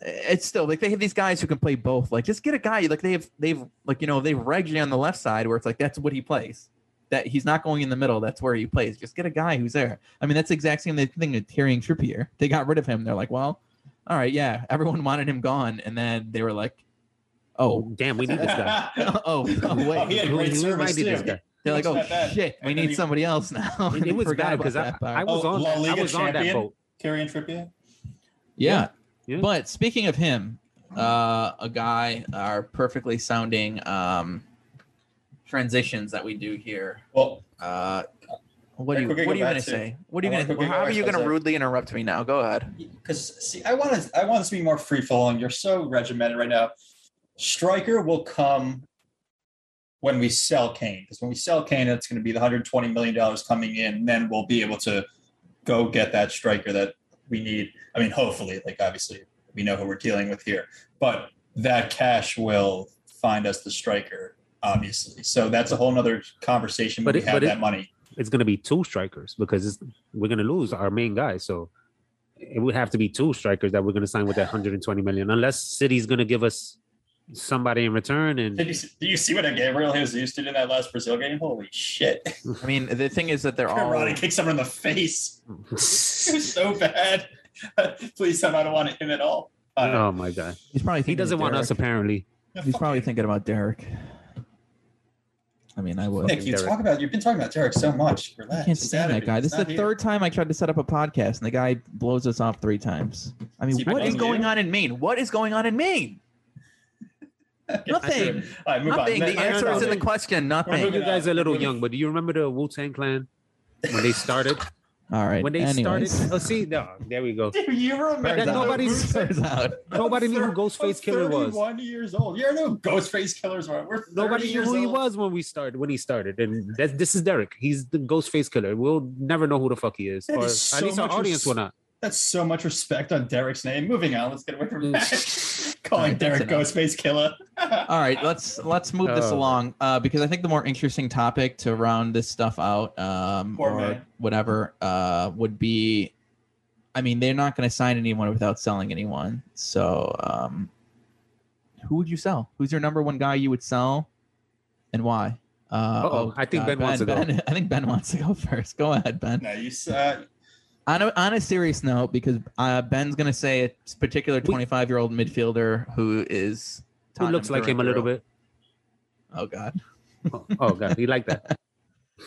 C: it's still like they have these guys who can play both. Like just get a guy like they have they've like you know they've Reggie on the left side where it's like that's what he plays. That he's not going in the middle. That's where he plays. Just get a guy who's there. I mean, that's the exact same thing with Kieran Trippier. They got rid of him. They're like, well, all right, yeah, everyone <laughs> wanted him gone, and then they were like,
D: Oh,
C: oh,
D: damn, we need this guy. <laughs> <laughs>
C: oh, <laughs> oh, wait.
B: Oh, he had great
D: who
B: service
D: might need this
B: too.
D: guy?
C: They're like, oh
B: wasn't that bad.
C: shit, we need somebody else now.
D: It, it was
C: Forgot
D: bad because I. I was
B: Oh,
D: on
B: La
D: that, I
B: Liga
D: was on that
B: champion?
D: boat.
B: Kieran Trippier.
C: yeah.
D: Yeah.
C: But speaking of him, uh, a guy, our perfectly sounding um, transitions that we do here.
B: Well,
C: Uh, what do
B: Yeah,
C: you What are you gonna
B: to-
C: say? What are you gonna? How are you gonna rudely interrupt me now? Go ahead.
B: because see, I want to I want this to be more free flowing. You're so regimented right now. Striker will come when we sell Kane because when we sell Kane, it's going to be the 120 million dollars coming in. And then we'll be able to go get that striker that we need. I mean, hopefully, like obviously, we know who we're dealing with here, but that cash will find us the striker. Obviously, so that's a whole nother conversation
D: But
B: we
D: it-
B: have
D: but it-
B: that money.
D: It's going to be two strikers because it's, we're going to lose our main guy. So it would have to be two strikers that we're going to sign with that 120 million, unless City's going to give us somebody in return. And
B: Did you see, do you see what a Gabriel Jesus did in that last Brazil game? Holy shit!
C: I mean, the thing is that they're <laughs> all.
B: Ronnie kicked someone in the face. <laughs> It was so <laughs> bad. Please tell me I don't want him at all. Uh,
D: oh my god,
C: He's probably
D: he doesn't want
C: Derek.
D: us apparently.
C: He's probably thinking about Derek. I mean, I would.
B: Nick, you
D: Derek.
B: talk about you've been talking about Derek so much.
C: I can't stand that
B: attitude
C: guy. This is
B: is
C: the
B: here.
C: third time I tried to set up a podcast, and the guy blows us off three times. I mean,
B: Is he
C: what
B: because
C: is
B: of
C: going
B: you?
C: on in Maine? What is going on in Maine? Nothing.
B: All right, move
C: Nothing.
B: on.
C: The
B: Next
C: answer is in the
B: topic.
C: question.
D: I know
C: Nothing.
D: you guys are a little young, but do you remember the Wu Tang Clan when they started? <laughs>
C: All right.
D: when they
C: anyways.
D: started, oh, see, no, there we go. <laughs>
B: Do you remember
C: Turns
D: That
C: out.
D: nobody's- <laughs>
C: out.
D: Nobody knew who Ghostface Killah was.
B: One years old. You know who Ghostface Killahs were. We're 30
D: Nobody knew
B: years
D: who he was when we started. When he started, and that, this is Derek. He's the Ghostface Killah. We'll never know who the fuck he is,
B: That
D: or
B: is
D: at
B: so
D: least our
B: much
D: audience
B: res-
D: will not.
B: That's so much respect on Derek's name. Moving on. Let's get away from
D: Mm.
B: that. Calling
C: Alright, that's
B: Derek. Ghostface Killah. <laughs>
C: All right, let's let's move this
D: Oh.
C: along uh, because I think the more interesting topic to round this stuff out, um,
B: Poor
C: or
B: man.
C: whatever, uh, would be. I mean, they're not going to sign anyone without selling anyone. So, um, who would you sell? Who's your number one guy you would sell, and why? Uh,
D: Uh-oh, I think Ben wants to go.
C: Ben, <laughs> I think Ben wants to go first. Go ahead, Ben.
B: No, you uh,
C: On a, on a serious note, because uh, Ben's going to say a particular 25 year old midfielder who is
D: Who looks like him a little bit.
C: Oh God.
D: Oh, oh god, he like that.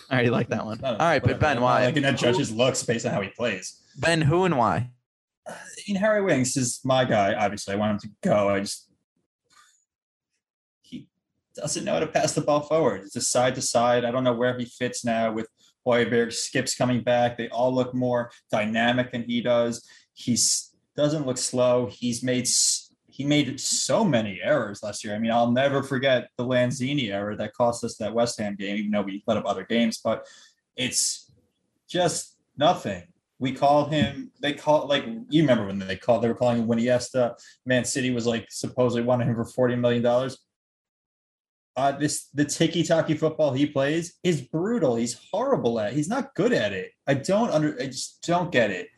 C: I already like that one.
B: no,
C: All right, but
B: whatever.
C: Ben,
B: I'm
C: why?
B: not Looking at judges' looks based on how he plays.
C: Ben, who and why?
B: I mean, Harry Winks is my guy. Obviously, I want him to go. I just he doesn't know how to pass the ball forward. It's just side to side. I don't know where he fits now with Højbjerg, Skipp's coming back. They all look more dynamic than he does. He's doesn't look slow. He's made he made so many errors last year. I mean, I'll never forget the Lanzini error that cost us that West Ham game, even though we let up other games. But it's just nothing. We call him. They call like you remember when they called. They were calling him Iniesta. Man City was like supposedly wanting him for forty million dollars. Uh, this the ticky tacky football he plays is brutal. He's horrible at. it. He's not good at it. I don't under. I just don't get it.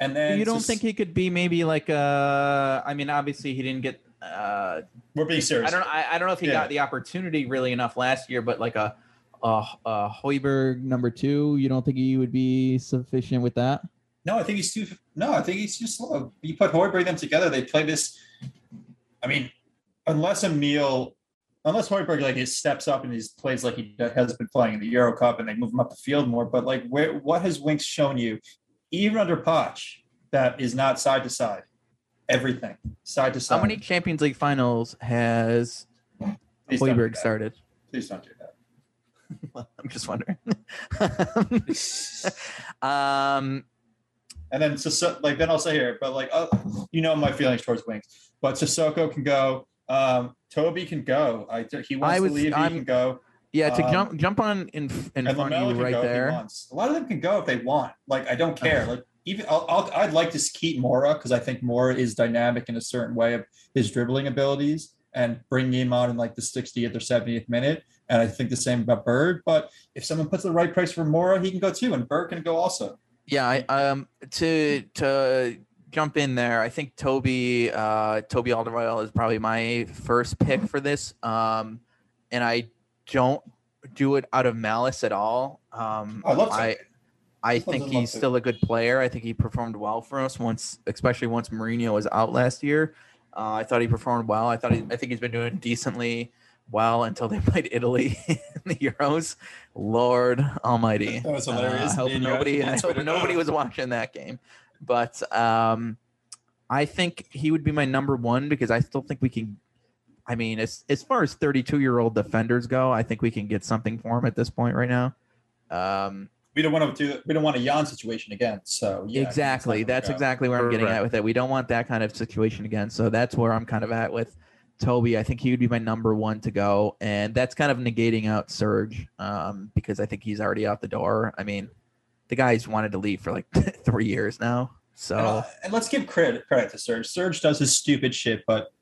B: And then
C: you don't
B: just-
C: think he could be maybe like uh I mean obviously he didn't get uh
B: we're being serious?
C: I don't I, I don't know if he
B: Yeah.
C: got the opportunity really enough last year, but like a a, a Højbjerg number two, you don't think he would be sufficient with that?
B: No, I think he's too. No, I think he's too slow. You put Højbjerg them together, they play this. I mean, unless Emil, unless Højbjerg like he steps up and he plays like he has been playing in the Euro Cup, and they move him up the field more. But like, where what has Winks shown you, even under Poch, that is not side to side, everything side to side.
C: How many Champions League finals has
B: Please Højbjerg
C: started?
B: Please don't do that. <laughs>
C: I'm just wondering. <laughs> um
B: And then so like then I'll say here, but like uh, you know my feelings towards Winks, but Sissoko can go. Um, Toby can go. I he wants
C: I was-
B: to leave. He
C: I'm-
B: can go.
C: yeah, to
B: Um,
C: jump jump on in in front of you right
B: he
C: there.
B: A lot of them can go if they want. Like I don't care. Like even I'll, I'll, I'd like to keep Moura because I think Moura is dynamic in a certain way of his dribbling abilities and bring him on in like the 60th or 70th minute. And I think the same about Bird. But if someone puts the right price for Moura, he can go too, and Bird can go also.
C: Yeah, I, um, to to jump in there, I think Toby uh, Toby Alderweireld is probably my first pick for this. Um, and I don't do it out of malice at all. Um,
B: I love
C: I, I think
B: to, love
C: he's still a good player. I think he performed well for us once, especially once Mourinho was out last year. Uh, I thought he performed well. I thought he, I think he's been doing decently well until they <laughs> played Italy in the Euros. Lord Almighty,
B: That was
C: Uh,
B: hilarious.
C: I hope
B: Me and you
C: nobody, I hope nobody was watching that game. But um, I think he would be my number one because I still think we can. I mean, as as far as 32 year old defenders go, I think we can get something for him at this point right now. Um,
B: We don't want to do. We don't want a Jan situation again. So yeah,
C: exactly. That's
B: gonna
C: exactly where I'm getting
D: Correct.
C: at with it. We don't want that kind of situation again. So that's where I'm kind of at with Toby. I think he would be my number one to go, and that's kind of negating out Serge um, because I think he's already out the door. I mean, the guy's wanted to leave for like <laughs> three years now. So
B: And, uh, and let's give credit credit to Serge. Serge does his stupid shit, but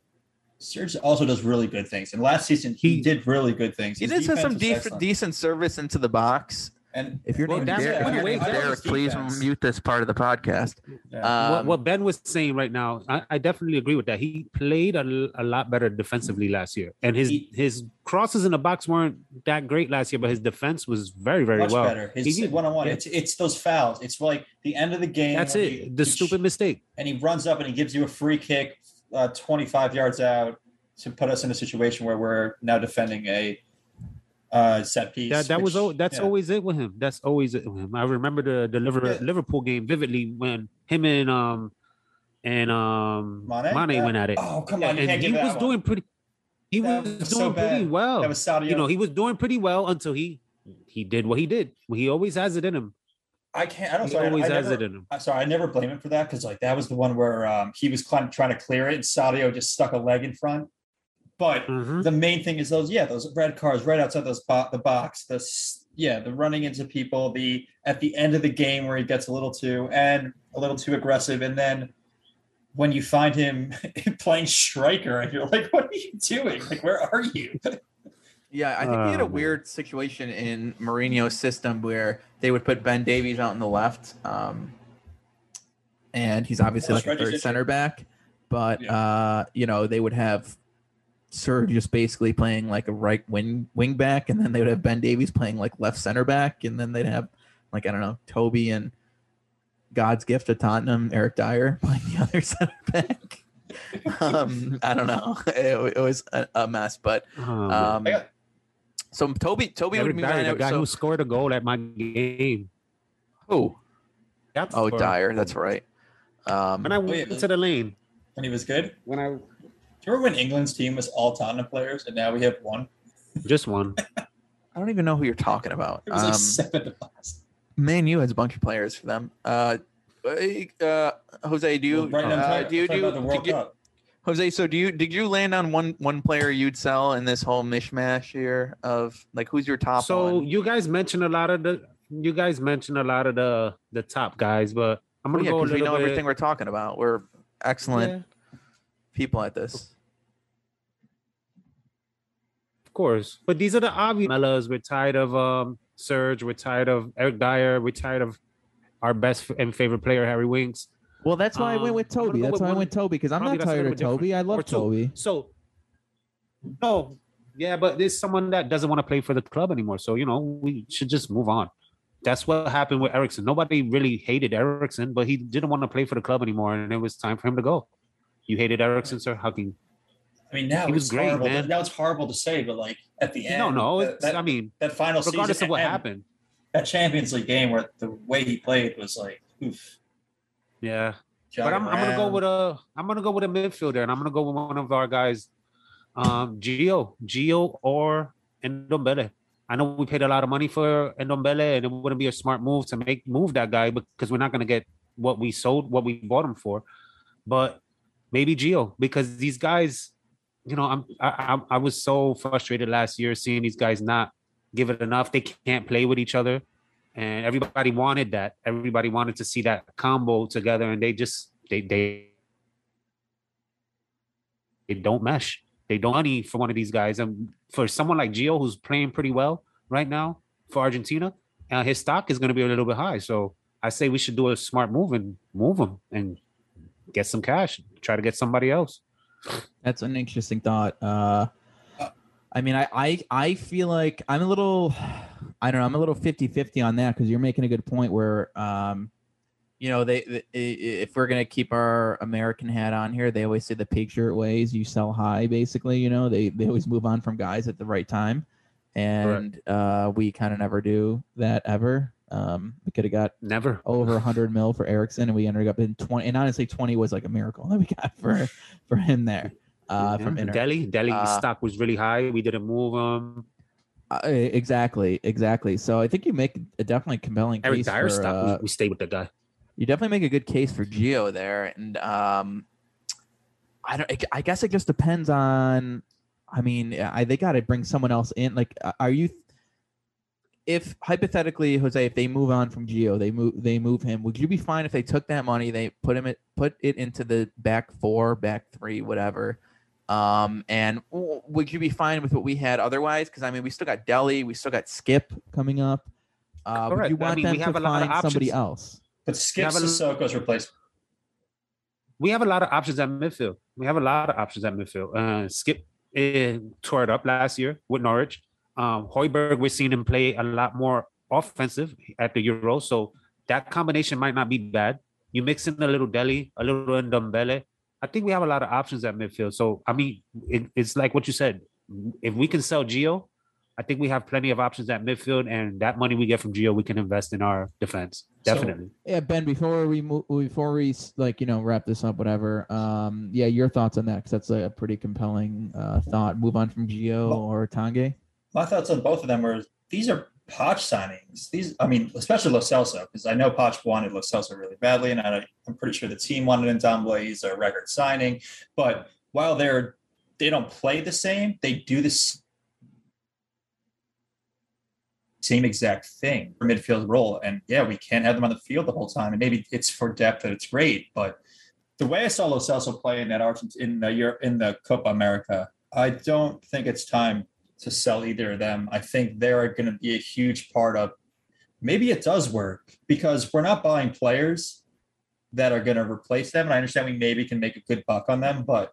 B: Serge also does really good things. And last season he,
D: He-
B: did really good things.
C: he did have some def- decent service into the box.
B: And
C: If your
D: Well,
C: name
D: that's-
C: Derek,
D: yeah,
C: if your
D: wait,
C: name's
D: that's
C: Derek, please
B: defense.
C: mute this part of the podcast.
B: yeah.
D: what,
C: Um,
D: what Ben was saying right now, I, I definitely agree with that. He played a lot better defensively last year, and his
B: He-
D: his crosses in the box weren't that great last year, but his defense was very very
B: much
D: well.
B: better. His one on one. It's it's those fouls. It's like the end of the game.
D: That's it.
B: he-
D: the
B: he-
D: stupid mistake.
B: and he runs up and he gives you a free kick, uh, 25 yards out to put us in a situation where we're now defending a uh, set piece.
D: That that was
B: which-
D: al- that's
B: yeah.
D: always it with him. That's always it with him. I remember the the Liver,
B: Yeah.
D: Liverpool game vividly when him and um and um
B: Mane?
D: Mane,
B: Yeah.
D: went at it.
B: Oh come on,
D: and he was
B: one.
D: doing pretty. He
B: That
D: was
B: was
D: doing
B: so
D: pretty well.
B: That was Sadio.
D: you know, he was doing pretty well until he he did what he did. He always has it in him.
B: I can't. I don't.
D: He
B: Sorry,
D: always
B: I
D: has
B: never,
D: it in him.
B: I'm sorry, I never blame him for that because like that was the one where um, he was trying to clear it and Sadio just stuck a leg in front. But
D: Mhm.
B: the main thing is those yeah those red cars right outside those bo- the box the yeah the running into people the at the end of the game where he gets a little too and a little too aggressive and then when you find him <laughs> playing striker and you're like what are you doing like where are you <laughs>
C: Yeah, I think he had a
D: Oh,
C: weird situation in Mourinho's system where they would put Ben Davies out on the left, um, and he's obviously like a third center back. But
B: Yeah.
C: uh, you know, they would have Serge just basically playing like a right wing wing back, and then they would have Ben Davies playing like left center back, and then they'd have like I don't know Toby and God's gift to Tottenham, Eric Dyer <laughs> playing the other center back. <laughs> um, I don't know. <laughs> It, it was a, a mess, but
D: Oh,
C: um,
B: I got-
C: so Toby, Toby
D: Eric
C: would be
D: Dyer, the guy
C: so,
D: who scored a goal at my game.
C: who?
D: That's
C: Oh, Dyer. That's right. Um,
D: When I
B: yeah.
D: went to the lane,
B: and he was good
D: when I
B: do you remember when England's team was all Tottenham players and now we have one
D: just one. <laughs>
C: I don't even know who you're talking about.
B: it was like
C: Um,
B: seven to last
C: Man U has a bunch of players for them. Uh, uh, Jose, do you,
B: Well, right now,
C: uh, do you,
B: talking
C: do
B: about the
C: you,
B: World
C: did you- Jose? So do you, did you land on one, one player you'd sell in this whole mishmash here of like, who's your top
D: So
C: one?
D: you guys mentioned a lot of the you guys mentioned a lot of the the top guys, but I'm gonna
C: yeah,
D: go a
C: because we know
D: bit.
C: everything we're talking about. We're excellent people at this.
D: Of course. But these are the obvious Mellas. We're tired of um Serge. We're tired of Eric Dyer. We're tired of our best and favorite player, Harry Winks.
E: Well, that's why I went
D: Um,
E: with Toby. That's
D: with
E: why I
D: one-
E: went Toby because I'm not tired of
D: bit different.
E: Toby. I love. Toby.
D: So no, yeah, but there's someone that doesn't want to play for the club anymore. So you know, we should just move on. That's what happened with Eriksen. Nobody really hated Eriksen, but he didn't want to play for the club anymore, and it was time for him to go. You hated Eriksen, sir? How can you?
B: I mean, now
D: He was great,
B: horrible.
D: man.
B: Now it's horrible to say, but like at the end,
D: No, no.
B: that- that,
D: I mean,
B: that final season.
D: regardless
B: season
D: of what happened,
B: that Champions League game where the way he played was like, oof.
D: yeah. But I'm, I'm gonna go with a I'm gonna go with a midfielder, and I'm gonna go with one of our guys, um, Gio, Gio or Ndombele. I know we paid a lot of money for Ndombele, and it wouldn't be a smart move to make move that guy because we're not gonna get what we sold, what we bought him for. But maybe Gio, because these guys, you know, I'm I, I I was so frustrated last year seeing these guys not give it enough. They can't play with each other. and everybody wanted that. Everybody wanted to see that combo together, and they just they they they don't mesh. They don't money for one of these guys, and for someone like Gio who's playing pretty well right now for Argentina, uh, his stock is going to be a little bit high. So I say we should do a smart move and move him and get some cash. Try to get somebody else.
C: That's an interesting thought. Uh, I mean, I, I I feel like I'm a little, I don't know, I'm a little 50-50 on that because you're making a good point where, um, you know, they, they if we're gonna keep our American hat on here, they always say the pig shirt ways you sell high. Basically, you know, they they always move on from guys at the right time, and uh, we kind of never do that ever. Um, we could have got
D: Never.
C: over 100 mil for Eriksen, and we ended up in 20. And honestly, 20 was like a miracle that we got for for him there. Uh,
D: Yeah,
C: from Inter.
D: Dele, Dele
C: Uh,
D: stock was really high. We didn't move him.
C: Uh, exactly, exactly. So I think you make a definitely compelling
D: Eric
C: case
D: Dyer
C: for,
D: stock.
C: uh,
D: we, we stayed with the guy.
C: you definitely make a good case for Gio there, and um, I don't. I guess it just depends on. I mean, I they got to bring someone else in. Like, are you? If hypothetically, Jose, if they move on from Gio, they move they move him. Would you be fine if they took that money, they put him at put it into the back four, back three, whatever? Um, and would you be fine with what we had otherwise? Because I mean, we still got Dele, we still got Skipp coming up. Uh, would
D: Correct.
C: you
D: I
C: want
D: mean,
C: them
D: we have
C: to
D: a lot of
C: find somebody else?
B: But Skipp's
D: have a-
B: Sissoko's replacement.
D: we have a lot of options at midfield. We have a lot of options at midfield. Uh, Skipp uh, tore it up last year with Norwich. Um, Højbjerg, we're seeing him play a lot more offensive at the Euro, so that combination might not be bad. You mix in a little Dele, a little Ndombele. I think we have a lot of options at midfield. So I mean, it, it's like what you said. If we can sell Gio, I think we have plenty of options at midfield, and that money we get from Gio, we can invest in our defense.
B: So-
D: Definitely.
C: Yeah, Ben. Before we move, before we like you know wrap this up, whatever. Um, yeah, your thoughts on that? Because that's a pretty compelling uh, thought. Move on from Gio
B: Well-
C: or Tange.
B: My thoughts on both of them were these are Poch signings. These, I mean, especially Lo Celso, because I know Poch wanted Lo Celso really badly, and I, I'm pretty sure the team wanted Ndombele. He's a record signing. But while they're they don't play the same, they do this same exact thing for midfield role. And yeah, we can't have them on the field the whole time. And maybe it's for depth that it's great, but the way I saw Lo Celso play in that Argent in the Europe in the Copa America, I don't think it's time to sell either of them. I think they're going to be a huge part of. Maybe it does work because we're not buying players that are going to replace them. And I understand we maybe can make a good buck on them, but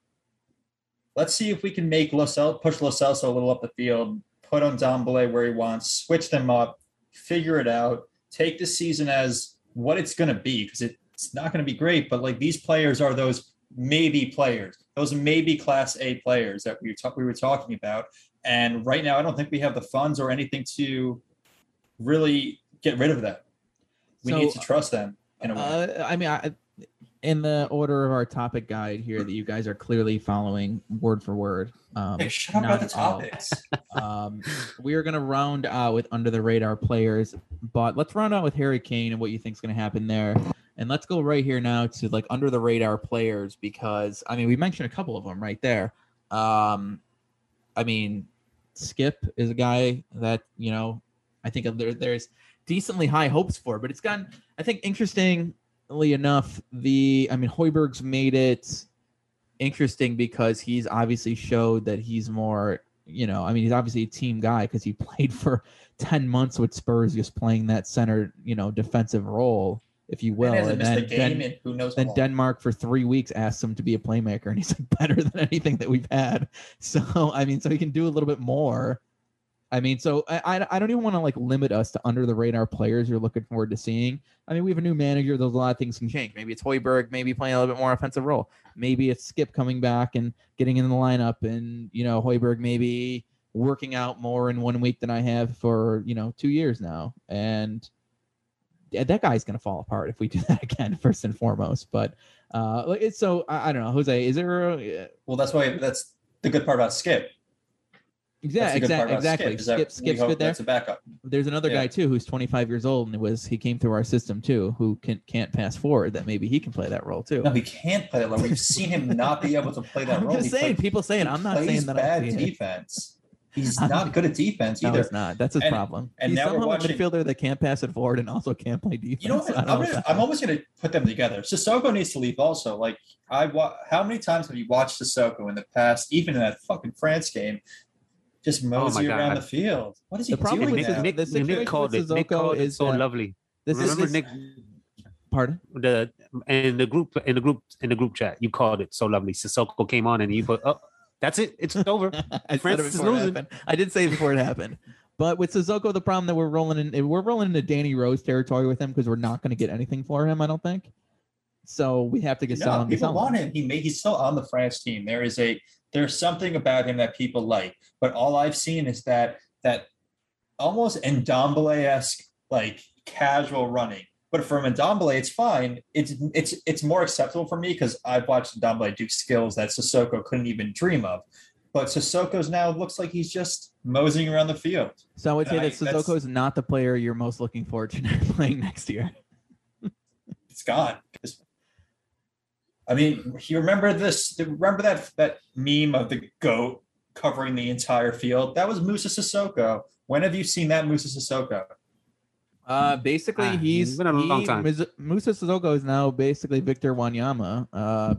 B: let's see if we can make Lo Cel- push Lo Celso a little up the field, put Ndombele where he wants, switch them up, figure it out, take the season as what it's going to be because it's not going to be great. But like these players are those maybe players, those maybe class A players that we, we were talking about. And right now, I don't think we have the funds or anything to really get rid of them. We
C: So,
B: need to trust them in a way.
C: Uh, I mean, I, in the order of our topic guide here, that you guys are clearly following word for word. Um,
B: hey, shut up about the topics. <laughs>
C: um, we are going to round out with under the radar players, but let's round out with Harry Kane and what you think is going to happen there. And let's go right here now to like under the radar players because I mean we mentioned a couple of them right there. Um, I mean, Skipp is a guy that you know I think there, there's decently high hopes for, but it's gotten I think interestingly enough the I mean Højbjerg's made it interesting because he's obviously showed that he's more you know, I mean, he's obviously a team guy because he <laughs> played for 10 months with Spurs, just playing that center, you know, defensive role, if you will.
B: and
C: then,
B: game who knows
C: then. Denmark for three weeks asked him to be a playmaker, and he's <laughs> like better than anything that we've had. <laughs> So, I mean, so he can do a little bit more. I mean, so I, I, I don't even want to like limit us to under the radar players you're looking forward to seeing. I mean, we have a new manager. There's a lot of things can change. Maybe it's Højbjerg, maybe playing a little bit more offensive role. Maybe it's Skipp coming back and getting in the lineup, and you know Højbjerg maybe working out more in one week than I have for you know two years now. And that guy's gonna fall apart if we do <laughs> that again, first and foremost. But uh, it's so I, I don't know, Jose. Is there a,
B: Well, that's why that's the good part about Skipp.
C: yeah,
B: That's the good part
C: exactly, exactly.
B: Skipp,
C: Skipp,
B: Skipp's
C: good there.
B: That's a backup.
C: There's another
B: Yeah.
C: guy too who's 25 years old and it was he came through our system too, who can can't pass forward. That maybe he can play that role too.
B: No, he can't play that role. We've seen him not be able to play that <laughs>
C: I'm
B: role.
C: just
B: He
C: saying,
B: play-
C: people saying. I'm not saying that
B: bad defense. He's <laughs> not good at defense
C: No,
B: either.
C: it's not. That's his
B: And-
C: problem.
B: and
C: He's
B: now we're
C: somehow a
B: watching-
C: midfielder that can't pass it forward and also can't play defense.
B: You know what?
C: I
B: I'm,
C: know
B: gonna, I'm almost going to put them together. Sissoko needs to leave also. Like, I wa- how many times have you watched Sissoko in the past, even in that fucking France game, just oh mosey around
D: God.
B: the field? What is he
C: The problem
B: doing
C: with
D: Nick,
B: now?
D: Nick,
C: the
D: Nick called
C: with
D: it. Nick called it
C: is
D: so
C: that-
D: lovely.
C: This is
D: Remember,
C: this,
D: Nick,
C: pardon.
D: the in the group in the group in the group chat, you called it so lovely. Sissoko came on and you put, oh, that's it. It's <laughs> over.
C: I said
D: France
C: it
D: is losing.
C: I did say it before it happened. But with Sissoko, the problem that we're rolling in, we're rolling into Danny Rose territory with him because we're not going to get anything for him. I don't think. So we have to get
B: No,
C: selling.
B: people want him. He may, he's still on the France team. There is a there's something about him that people like, but all I've seen is that that almost Ndombele esque like casual running. But for Ndombele, it's fine. It's it's it's more acceptable for me because I've watched Ndombele do skills that Sissoko couldn't even dream of. But Sissoko's now looks like he's just moseying around the field.
C: So I would say that Sissoko is not the player you're most looking forward to <laughs> playing next year. <laughs>
B: It's gone. I mean, you remember this? Remember that that meme of the goat covering the entire field? That was Musa Sissoko. When have you seen that Musa Sissoko?
C: Uh, basically,
D: Ah,
C: he's
D: it's been a long
C: he-
D: time.
C: Mus- Musa Sissoko is now basically Victor Wanyama. Uh,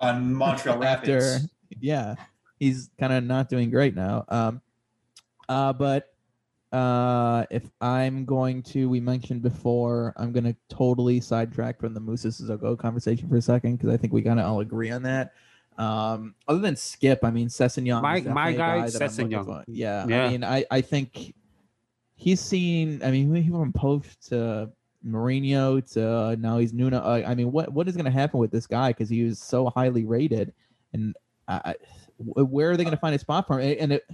B: on Montreal <laughs>
C: after
B: Rapids.
C: yeah he's kind of not doing great now um uh but uh if i'm going to we mentioned before i'm gonna totally sidetrack from the musa Sissoko conversation for a second because i think we kind of all agree on that um other than Skipp i mean Sessegnon
D: My- my
C: definitely a
D: guy,
C: that I'm looking
D: Sessegnon.
C: for. yeah,
D: Yeah.
C: i mean i i think he's seen i mean he went from Poch to Mourinho to now he's Nuno. Uh, I mean, what what is going to happen with this guy? Because he was so highly rated, and where are they going to find a spot for him? And it,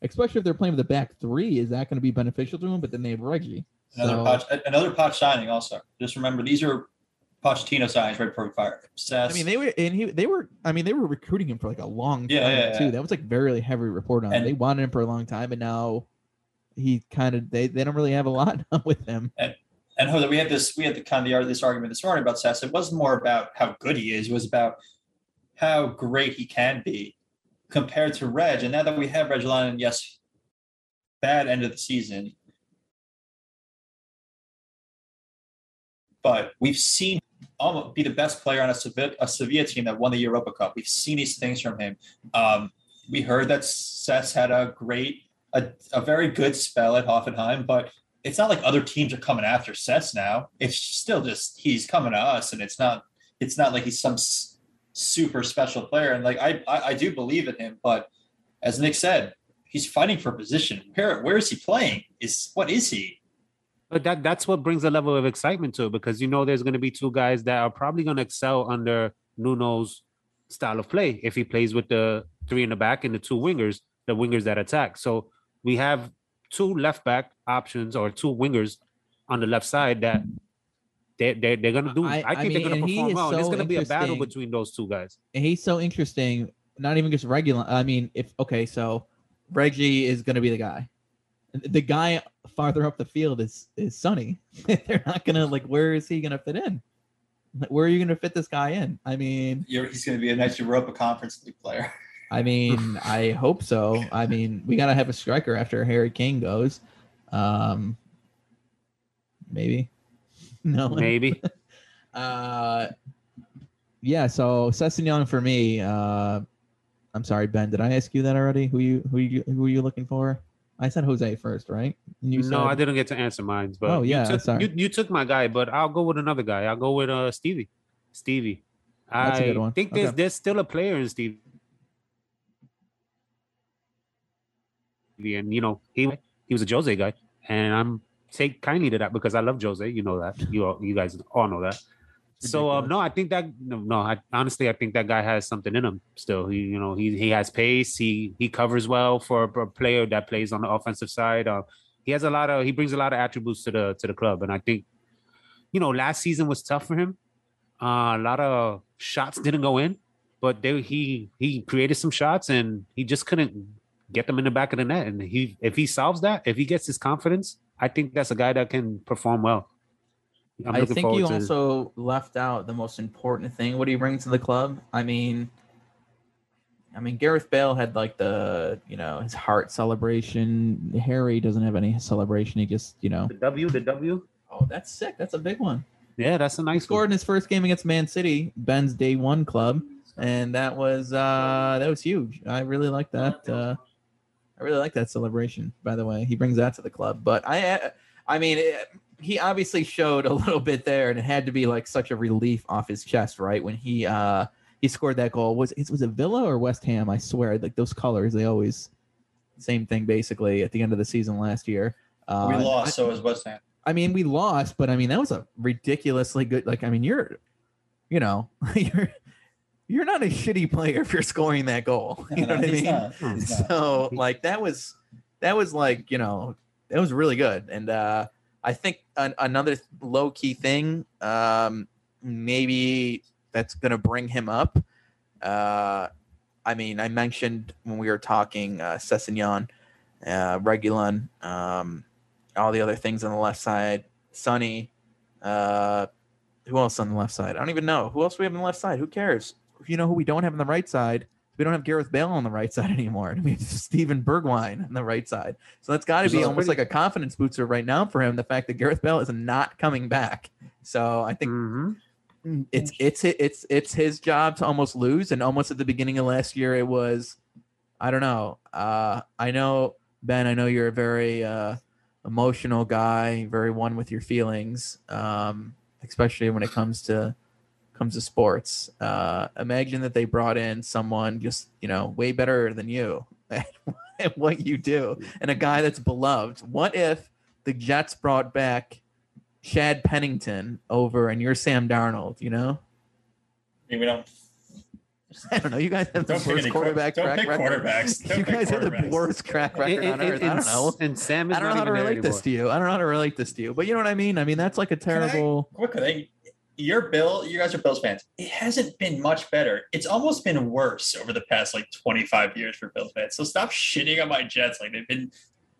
C: especially if they're playing with the back three, is that going to be beneficial to him? But then they have Reggie.
B: Another
C: So-
B: Poch, another Poch signing also. Just remember these are Pochettino signings right before we fired. Sess,
C: I mean, they were and he they were. I mean, they were recruiting him for like a long time
B: Yeah, yeah,
C: too.
B: yeah.
C: That was like very heavy report on. him.
B: And-
C: They wanted him for a long time, and now he kind of they they don't really have a lot <laughs> with him.
B: and Jose, we had this we had the kind of the, this argument this morning about Sess. It wasn't more about how good he is, it was about how great he can be compared to Reg. And now that we have Reguilón, yes, bad end of the season. But we've seen almost be the best player on a Sevilla, a Sevilla team that won the Europa Cup. We've seen these things from him. Um, we heard that Sess had a great, a, a very good spell at Hoffenheim, but it's not like other teams are coming after Sess now. It's still just he's coming to us, and it's not it's not like he's some s- super special player. And like I, I I do believe in him, but as Nick said, he's fighting for position. Where where is he playing? Is what is he?
D: But that that's what brings a level of excitement to it because you know there's going to be two guys that are probably going to excel under Nuno's style of play if he plays with the three in the back and the two wingers, the wingers that attack. So we have two left back options or two wingers on the left side that they they they're going to do.
C: I-
D: I,
C: I
D: think
C: mean,
D: they're
C: gonna
D: perform
C: is
D: well. and it's going to be a battle between those two guys.
C: And he's so interesting. Not even just regular. I mean, if okay, so Reggie is going to be the guy. The guy farther up the field is is Sonny. <laughs> They're not gonna like. Where is he gonna fit in? Where are you gonna fit this guy in? I mean,
B: You're, he's going to be a nice Europa Conference League player. <laughs>
C: I mean, <laughs> I hope so. I mean, we gotta have a striker after Harry Kane goes. Um, maybe. <laughs> No,
D: Maybe <laughs>
C: Uh, yeah. So Sessegnon for me. Uh, I'm sorry, Ben. Did I ask you that already? Who you who you who are you looking for? I said Jose first, right? You
D: no,
C: said,
D: I didn't get to answer mine. But
C: Oh, yeah,
D: you took,
C: sorry.
D: You, you took my guy, but I'll go with another guy. I'll go with uh Stevie. Stevie.
C: That's
D: I think there's
C: Okay.
D: there's still a player in Stevie, and you know he he was a Jose guy, and I'm take kindly to that because I love Jose. You know that. You all, you guys all know that. So um, no, I think that no, no. I, honestly, I think that guy has something in him. Still, he you know he he has pace. He he covers well for a player that plays on the offensive side. Uh, he has a lot of he brings a lot of attributes to the to the club, and I think you know last season was tough for him. Uh, a lot of shots didn't go in, but they, he he created some shots and he just couldn't get them in the back of the net. And he if he solves that, if he gets his confidence, I think that's a guy that can perform well. I'm
C: I think you
D: to-
C: also left out the most important thing. What do you bring to the club? I mean, I mean, Gareth Bale had like the you know his heart celebration. Harry doesn't have any celebration. He just you know.
D: The W, the W.
C: Oh, that's sick. That's a big one.
D: Yeah, that's a
C: He
D: nice
C: scored
D: one.
C: in his first game against Man City, Ben's day one club, and that was uh that was huge. I really like that. Uh, I really like that celebration. By the way, he brings that to the club. But I, I mean, it, he obviously showed a little bit there, and it had to be like such a relief off his chest, right? When he uh he scored that goal. Was it was it Villa or West Ham? I swear, like those colors, they always same thing basically at the end of the season last year. Uh,
B: we lost,
C: I-
B: so was West Ham.
C: I mean, we lost, but I mean, that was a ridiculously good. Like, I mean, you're, you know, <laughs> you're, you're not a shitty player if you're scoring that goal. <laughs> You know what I mean?
B: not.
C: So, like, that was, that was like, you know, that was really good. And uh I think an, another low key thing, um, maybe that's gonna bring him up. Uh, I mean, I mentioned when we were talking uh, Sessegnon, uh, Reguilón, um, all the other things on the left side. Sonny, uh, who else on the left side? I don't even know. Who else we have on the left side? Who cares? You know who we don't have on the right side? We don't have Gareth Bale on the right <laughs> side anymore. We have Steven Bergwijn on the right side. So that's got to be almost
B: pretty-
C: like a confidence booster right now for him. The fact that Gareth Bale is not coming back. So I think
D: Mhm.
C: it's it's it's it's his job to almost lose and almost at the beginning of last year it was i don't know uh i know ben i know you're a very uh emotional guy very one with your feelings um especially when it comes to comes to sports uh imagine that they brought in someone just you know way better than you <laughs> at what you do and a guy that's beloved what if the jets brought back Chad Pennington over and you're Sam Darnold, you know?
B: I we don't.
C: I don't know. You guys have the
B: Don't pick
C: worst quarterback
B: don't
C: track record.
B: quarterbacks. <laughs> Don't
C: you
B: pick
C: guys have the worst track record on
D: And-
C: earth. I
D: and-
C: don't know.
D: And Sam is
C: I don't know how to relate this to you. I don't know how to relate this to you. But you know what I mean? I mean, that's like a
B: Can I-
C: terrible.
B: quickly, your Bill, you guys are Bills fans. It hasn't been much better. It's almost been worse over the past like 25 years for Bills fans. So stop shitting on my Jets like they've been.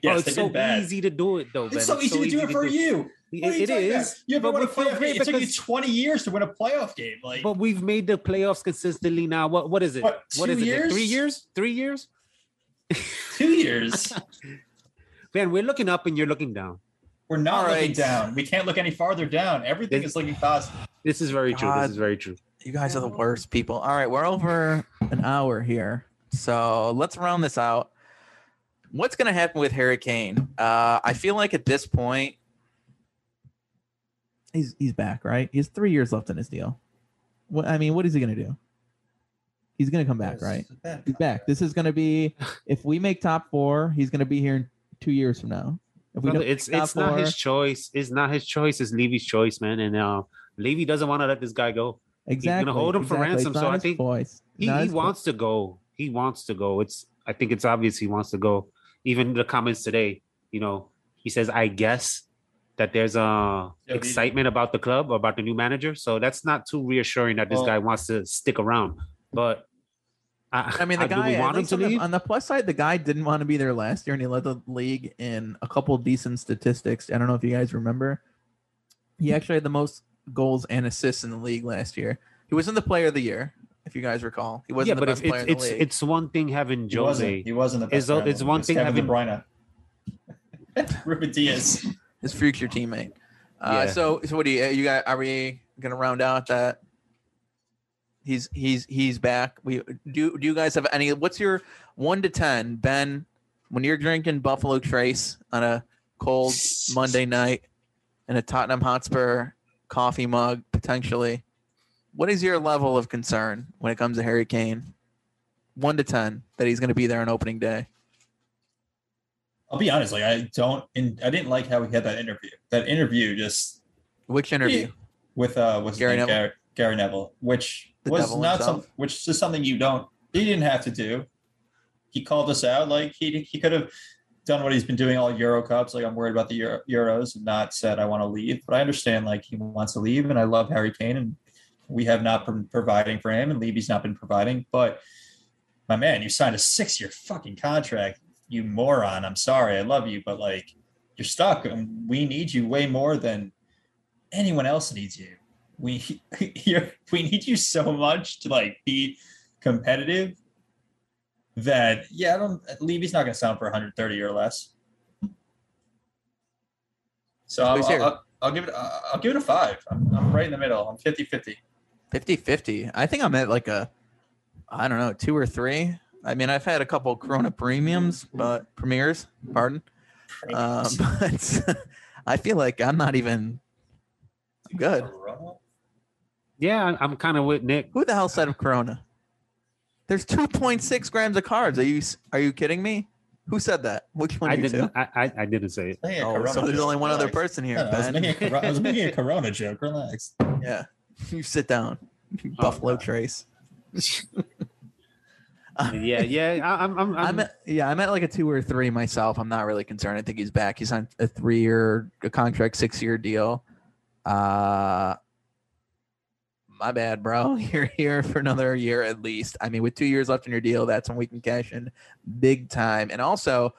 B: Yes,
D: oh, it's
B: they've
D: so
B: been bad.
D: easy to do it though. Ben.
B: It's so easy to do it for you. What are
D: It,
B: you
D: it is.
B: You
D: but we feel
B: playoff game.
D: great
B: It took you 20 years to win a playoff game. Like,
D: but we've made the playoffs consistently now. What what is it?
B: What,
D: what is it? Three years? Three years?
B: two years. <laughs>
D: Man, we're looking up and you're looking down.
B: We're not
C: All
B: looking down. We can't look any farther down. Everything
D: This-
B: is looking positive.
D: This is very true. This is very true.
C: You guys are the worst people. All right, we're over an hour here. So let's round this out. What's going to happen with Harry Kane? Uh, I feel like at this point, he's he's back, right? He has three years left in his deal. What I mean, what is he going to do? He's going to come back, right? He's back. This is going to be if we make top four, he's going to be here in two years from now. If we
D: Brother, it's it's not
C: four-
D: his choice. It's not his choice. It's Levy's choice, man. And uh, Levy doesn't want to let this guy go.
C: exactly He's gonna
D: hold him for ransom, so I think
C: voice.
D: He, he
C: his vo-
D: wants to go. He wants to go. It's I think it's obvious he wants to go. Even the comments today, you know, he says, "I guess." That there's uh
B: Yeah,
D: excitement about the club about the new manager, so that's not too reassuring that this
B: Well-
D: guy wants to stick around. But I,
C: I mean, the
D: do
C: guy.
D: we want him to
C: on, the, on the plus side, the guy didn't want to be there last year, and he led the league in a couple decent statistics. I don't know if you guys remember. He actually had the most goals and assists in the league last year. He wasn't the Player of the Year, if you guys recall. He wasn't
D: yeah,
C: the
D: but
C: best
D: if
C: player
D: it's
C: in the
D: it's
C: league.
D: it's one thing having
B: He wasn't.
D: Jose.
B: He wasn't the best.
D: It's
B: player
D: it's one thing having-
B: Bruyne. <laughs> Ruben Dias.
C: his future teammate. Uh,
D: Yeah.
C: So, so what do you? You got? Are we gonna round out that? He's he's he's back. We do. Do you guys have any? What's your one to ten, Ben? When you're drinking Buffalo Trace on a cold Monday night in a Tottenham Hotspur coffee mug, potentially, what is your level of concern when it comes to Harry Kane? One to ten that he's going to be there on opening day.
B: I'll be honest. Like I don't. In, I didn't like how he had that interview. That interview just
C: Which interview?
B: with uh what's
C: Gary? Neville?
B: Gary, Gary Neville, which was not some, which is something you don't. He didn't have to do. He called us out. Like he he could have done what he's been doing all Euro Cups. Like I'm worried about the Euro, Euros and not said I want to leave. But I understand like he wants to leave, and I love Harry Kane, and we have not been providing for him, and Levy's not been providing. But my man, you signed a six year fucking contract. You moron. I'm sorry. I love you, but like you're stuck. And we need you way more than anyone else needs you. We you're, <laughs> we need you so much to like be competitive. that yeah, I don't. Levy's not going to sign for 130 or less. So I'll, I'll, I'll give it. I'll give it a five. I'm, I'm right in the middle. I'm 50-50.
C: 50 50. I think I'm at like a, I don't know, two or three. I mean, I've had a couple Corona premiums, but premieres, pardon. Uh, <laughs> but <laughs> I feel like I'm not even good.
D: Yeah, I- I'm kind of with Nick.
C: Who the hell said of Corona? There's 2.6 grams of carbs. Are you are you kidding me? Who said that? Which one
D: I
C: of
D: didn't. I, I, I didn't say it.
B: Making
C: Oh, so there's
B: joke.
C: only one other person here,
B: No, no, I, was
C: Ben.
B: making a, was making a <laughs> Corona joke. Relax.
C: Yeah, you sit down, you
D: Oh,
C: Buffalo
B: God.
C: Trace. <laughs>
D: Yeah, yeah. I, I'm. I'm.
C: I'm
D: I'm
C: at, yeah, I'm at like a two or three myself. I'm not really concerned. I think he's back. He's on a three year contract, six year deal. Uh my bad, bro. <laughs> You're here for another year at least. I mean, with two years left in your deal, that's when we can cash in big time. And also,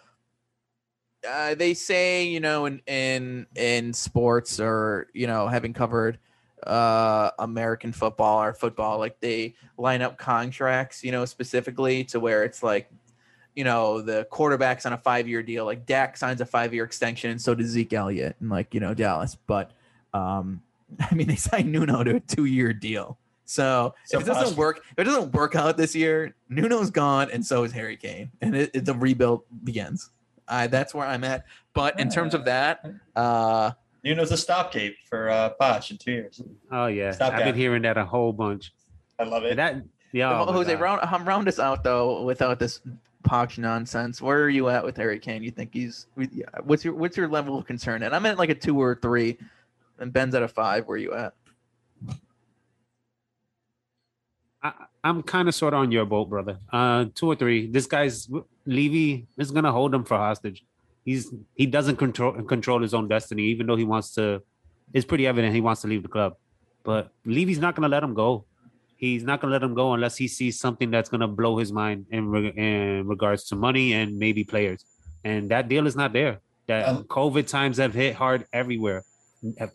C: uh, they say, you know, in in in sports or you know, having covered uh American football or football, like they line up contracts, you know, specifically to where it's like, you know, the quarterback's on a five year deal. Like Dak signs a five year extension, and so does Zeke Elliott, and like you know Dallas. But um, <laughs> I mean, they signed Nuno to a two year deal. So,
B: So
C: if it doesn't
B: possible.
C: work, if it doesn't work out this year, Nuno's gone, and so is Harry Kane, and it, it, the rebuild begins. I that's where I'm at. But in terms of that, uh,
B: Nuno's a stopgate for uh, Poch in two years.
D: oh yeah.
B: Stop
D: I've
B: that.
D: been hearing that a whole bunch.
B: I love it.
D: And that. Yeah. oh my
C: Jose,
D: God.
C: round um, round us out though without this Poch nonsense. Where are you at with Harry Kane? You think he's what's your what's your level of concern? And I'm at like a two or three, and Ben's at a five. Where you at?
D: I, I'm kind of sort of on your boat, brother. Uh, two or three. This guy's Levy is gonna hold him for hostage. He's he doesn't control control his own destiny, even though he wants to. It's pretty evident he wants to leave the club, but Levy's not gonna let him go. He's not gonna let him go unless he sees something that's gonna blow his mind in re- in regards to money and maybe players. And that deal is not there. That
B: Um,
D: COVID times have hit hard everywhere,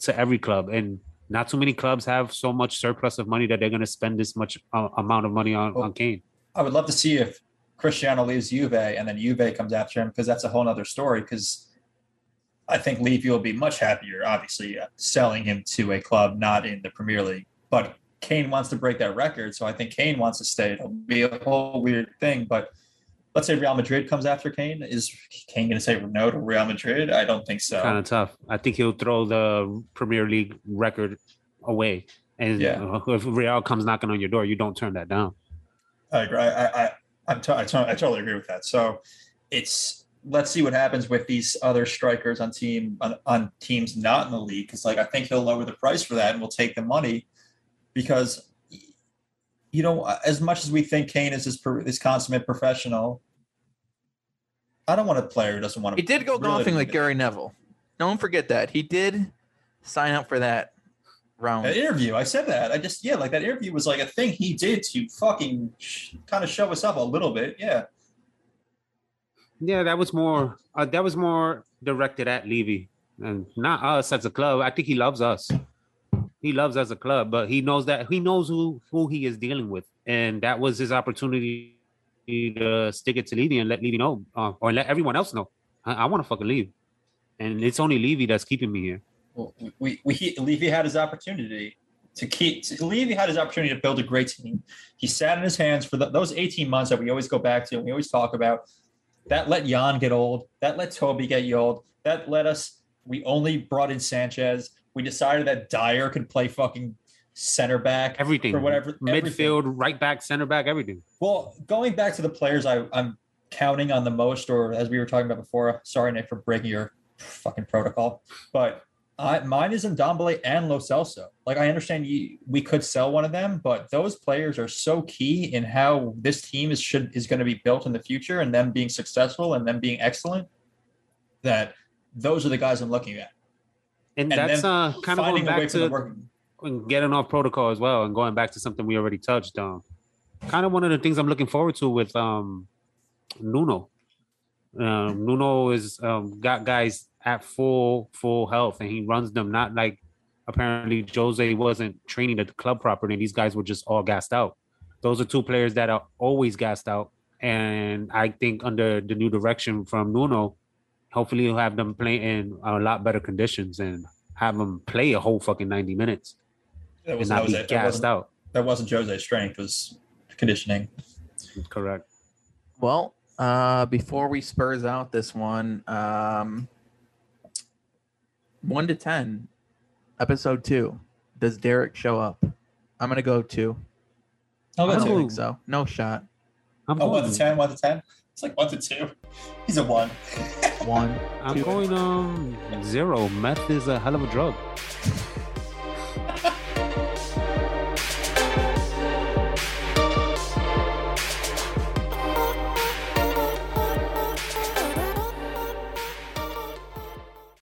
D: to every club, and not too many clubs have so much surplus of money that they're going to spend this much uh, amount of money on,
B: Oh.
D: on Kane.
B: I would love to see if Cristiano leaves Juve and then Juve comes after him because that's a whole nother story. Because I think Levy will be much happier, obviously, uh, selling him to a club not in the Premier League. But Kane wants to break that record, so I think Kane wants to stay. It'll be a whole weird thing. But let's say Real Madrid comes after Kane. Is Kane going to say no to Real Madrid? I don't think so.
D: Kind of tough. I think he'll throw the Premier League record away. And
B: Yeah.
D: if Real comes knocking on your door, you don't turn that down.
B: I agree. I, I, I, I'm t- I, t- I totally agree with that. So it's let's see what happens with these other strikers on team on, on teams not in the league. Because like I think he'll lower the price for that and we'll take the money because you know as much as we think Kane is this per- this consummate professional, I don't want a player who doesn't want to.
C: He did go golfing like Gary Neville. Don't forget that he did sign up for that round.
B: That interview, I said that. I just yeah, like that interview was like a thing he did to fucking sh- kind of show us up a little bit. Yeah,
D: Yeah, that was more. Uh, that was more directed at Levy and not us as a club. I think he loves us. He loves us as a club, but he knows that he knows who who he is dealing with, and that was his opportunity to stick it to Levy and let Levy know, uh, or let everyone else know. I, I want to fucking leave, and it's only Levy that's keeping me here.
B: well, we, we he, Levy had his opportunity to keep. To, Levy had his opportunity to build a great team. He sat in his hands for the, those eighteen months that we always go back to and we always talk about. That let Jan get old. That let Toby get old. That let us. We only brought in Sanchez. We decided that Dier could play fucking center back.
D: Everything,
B: or whatever- everything.
D: midfield, right back, center back, everything.
B: Well, going back to the players I, I'm counting on the most, or as we were talking about before, sorry, Nick, for breaking your fucking protocol, but I, mine is Ndombele and Lo Celso. Like, I understand you, we could sell one of them, but those players are so key in how this team is should is going to be built in the future, and them being successful and them being excellent. That those are the guys I'm looking at.
D: And,
B: And
D: that's uh, kind of going
B: Finding a way
D: back
B: for the
D: to
B: work.
D: And getting off protocol as well and going back to something we already touched on. Kind of one of the things I'm looking forward to with um Nuno. Um, Nuno is um, got guys at full full health and he runs them not like apparently Jose wasn't training at the club properly and these guys were just all gassed out. Those are two players that are always gassed out And I think under the new direction from Nuno, hopefully he'll have them play in a lot better conditions and have them play a whole fucking 90 minutes
B: That
D: and
B: was
D: not be
B: Jose. That
D: gassed
B: wasn't,
D: out.
B: that wasn't Jose's strength. Was conditioning.
D: Correct.
C: Well, uh, before we spurs out this one, um, one to ten, episode two. Does Derek show up? I'm gonna go two.
B: I'll
C: I don't
B: two.
C: think so. No shot.
D: I'm
B: Oh, one to ten. One to ten. It's like one to two. He's a one. <laughs>
C: One.
D: I'm
C: two.
D: going um zero. Meth is a hell of a drug.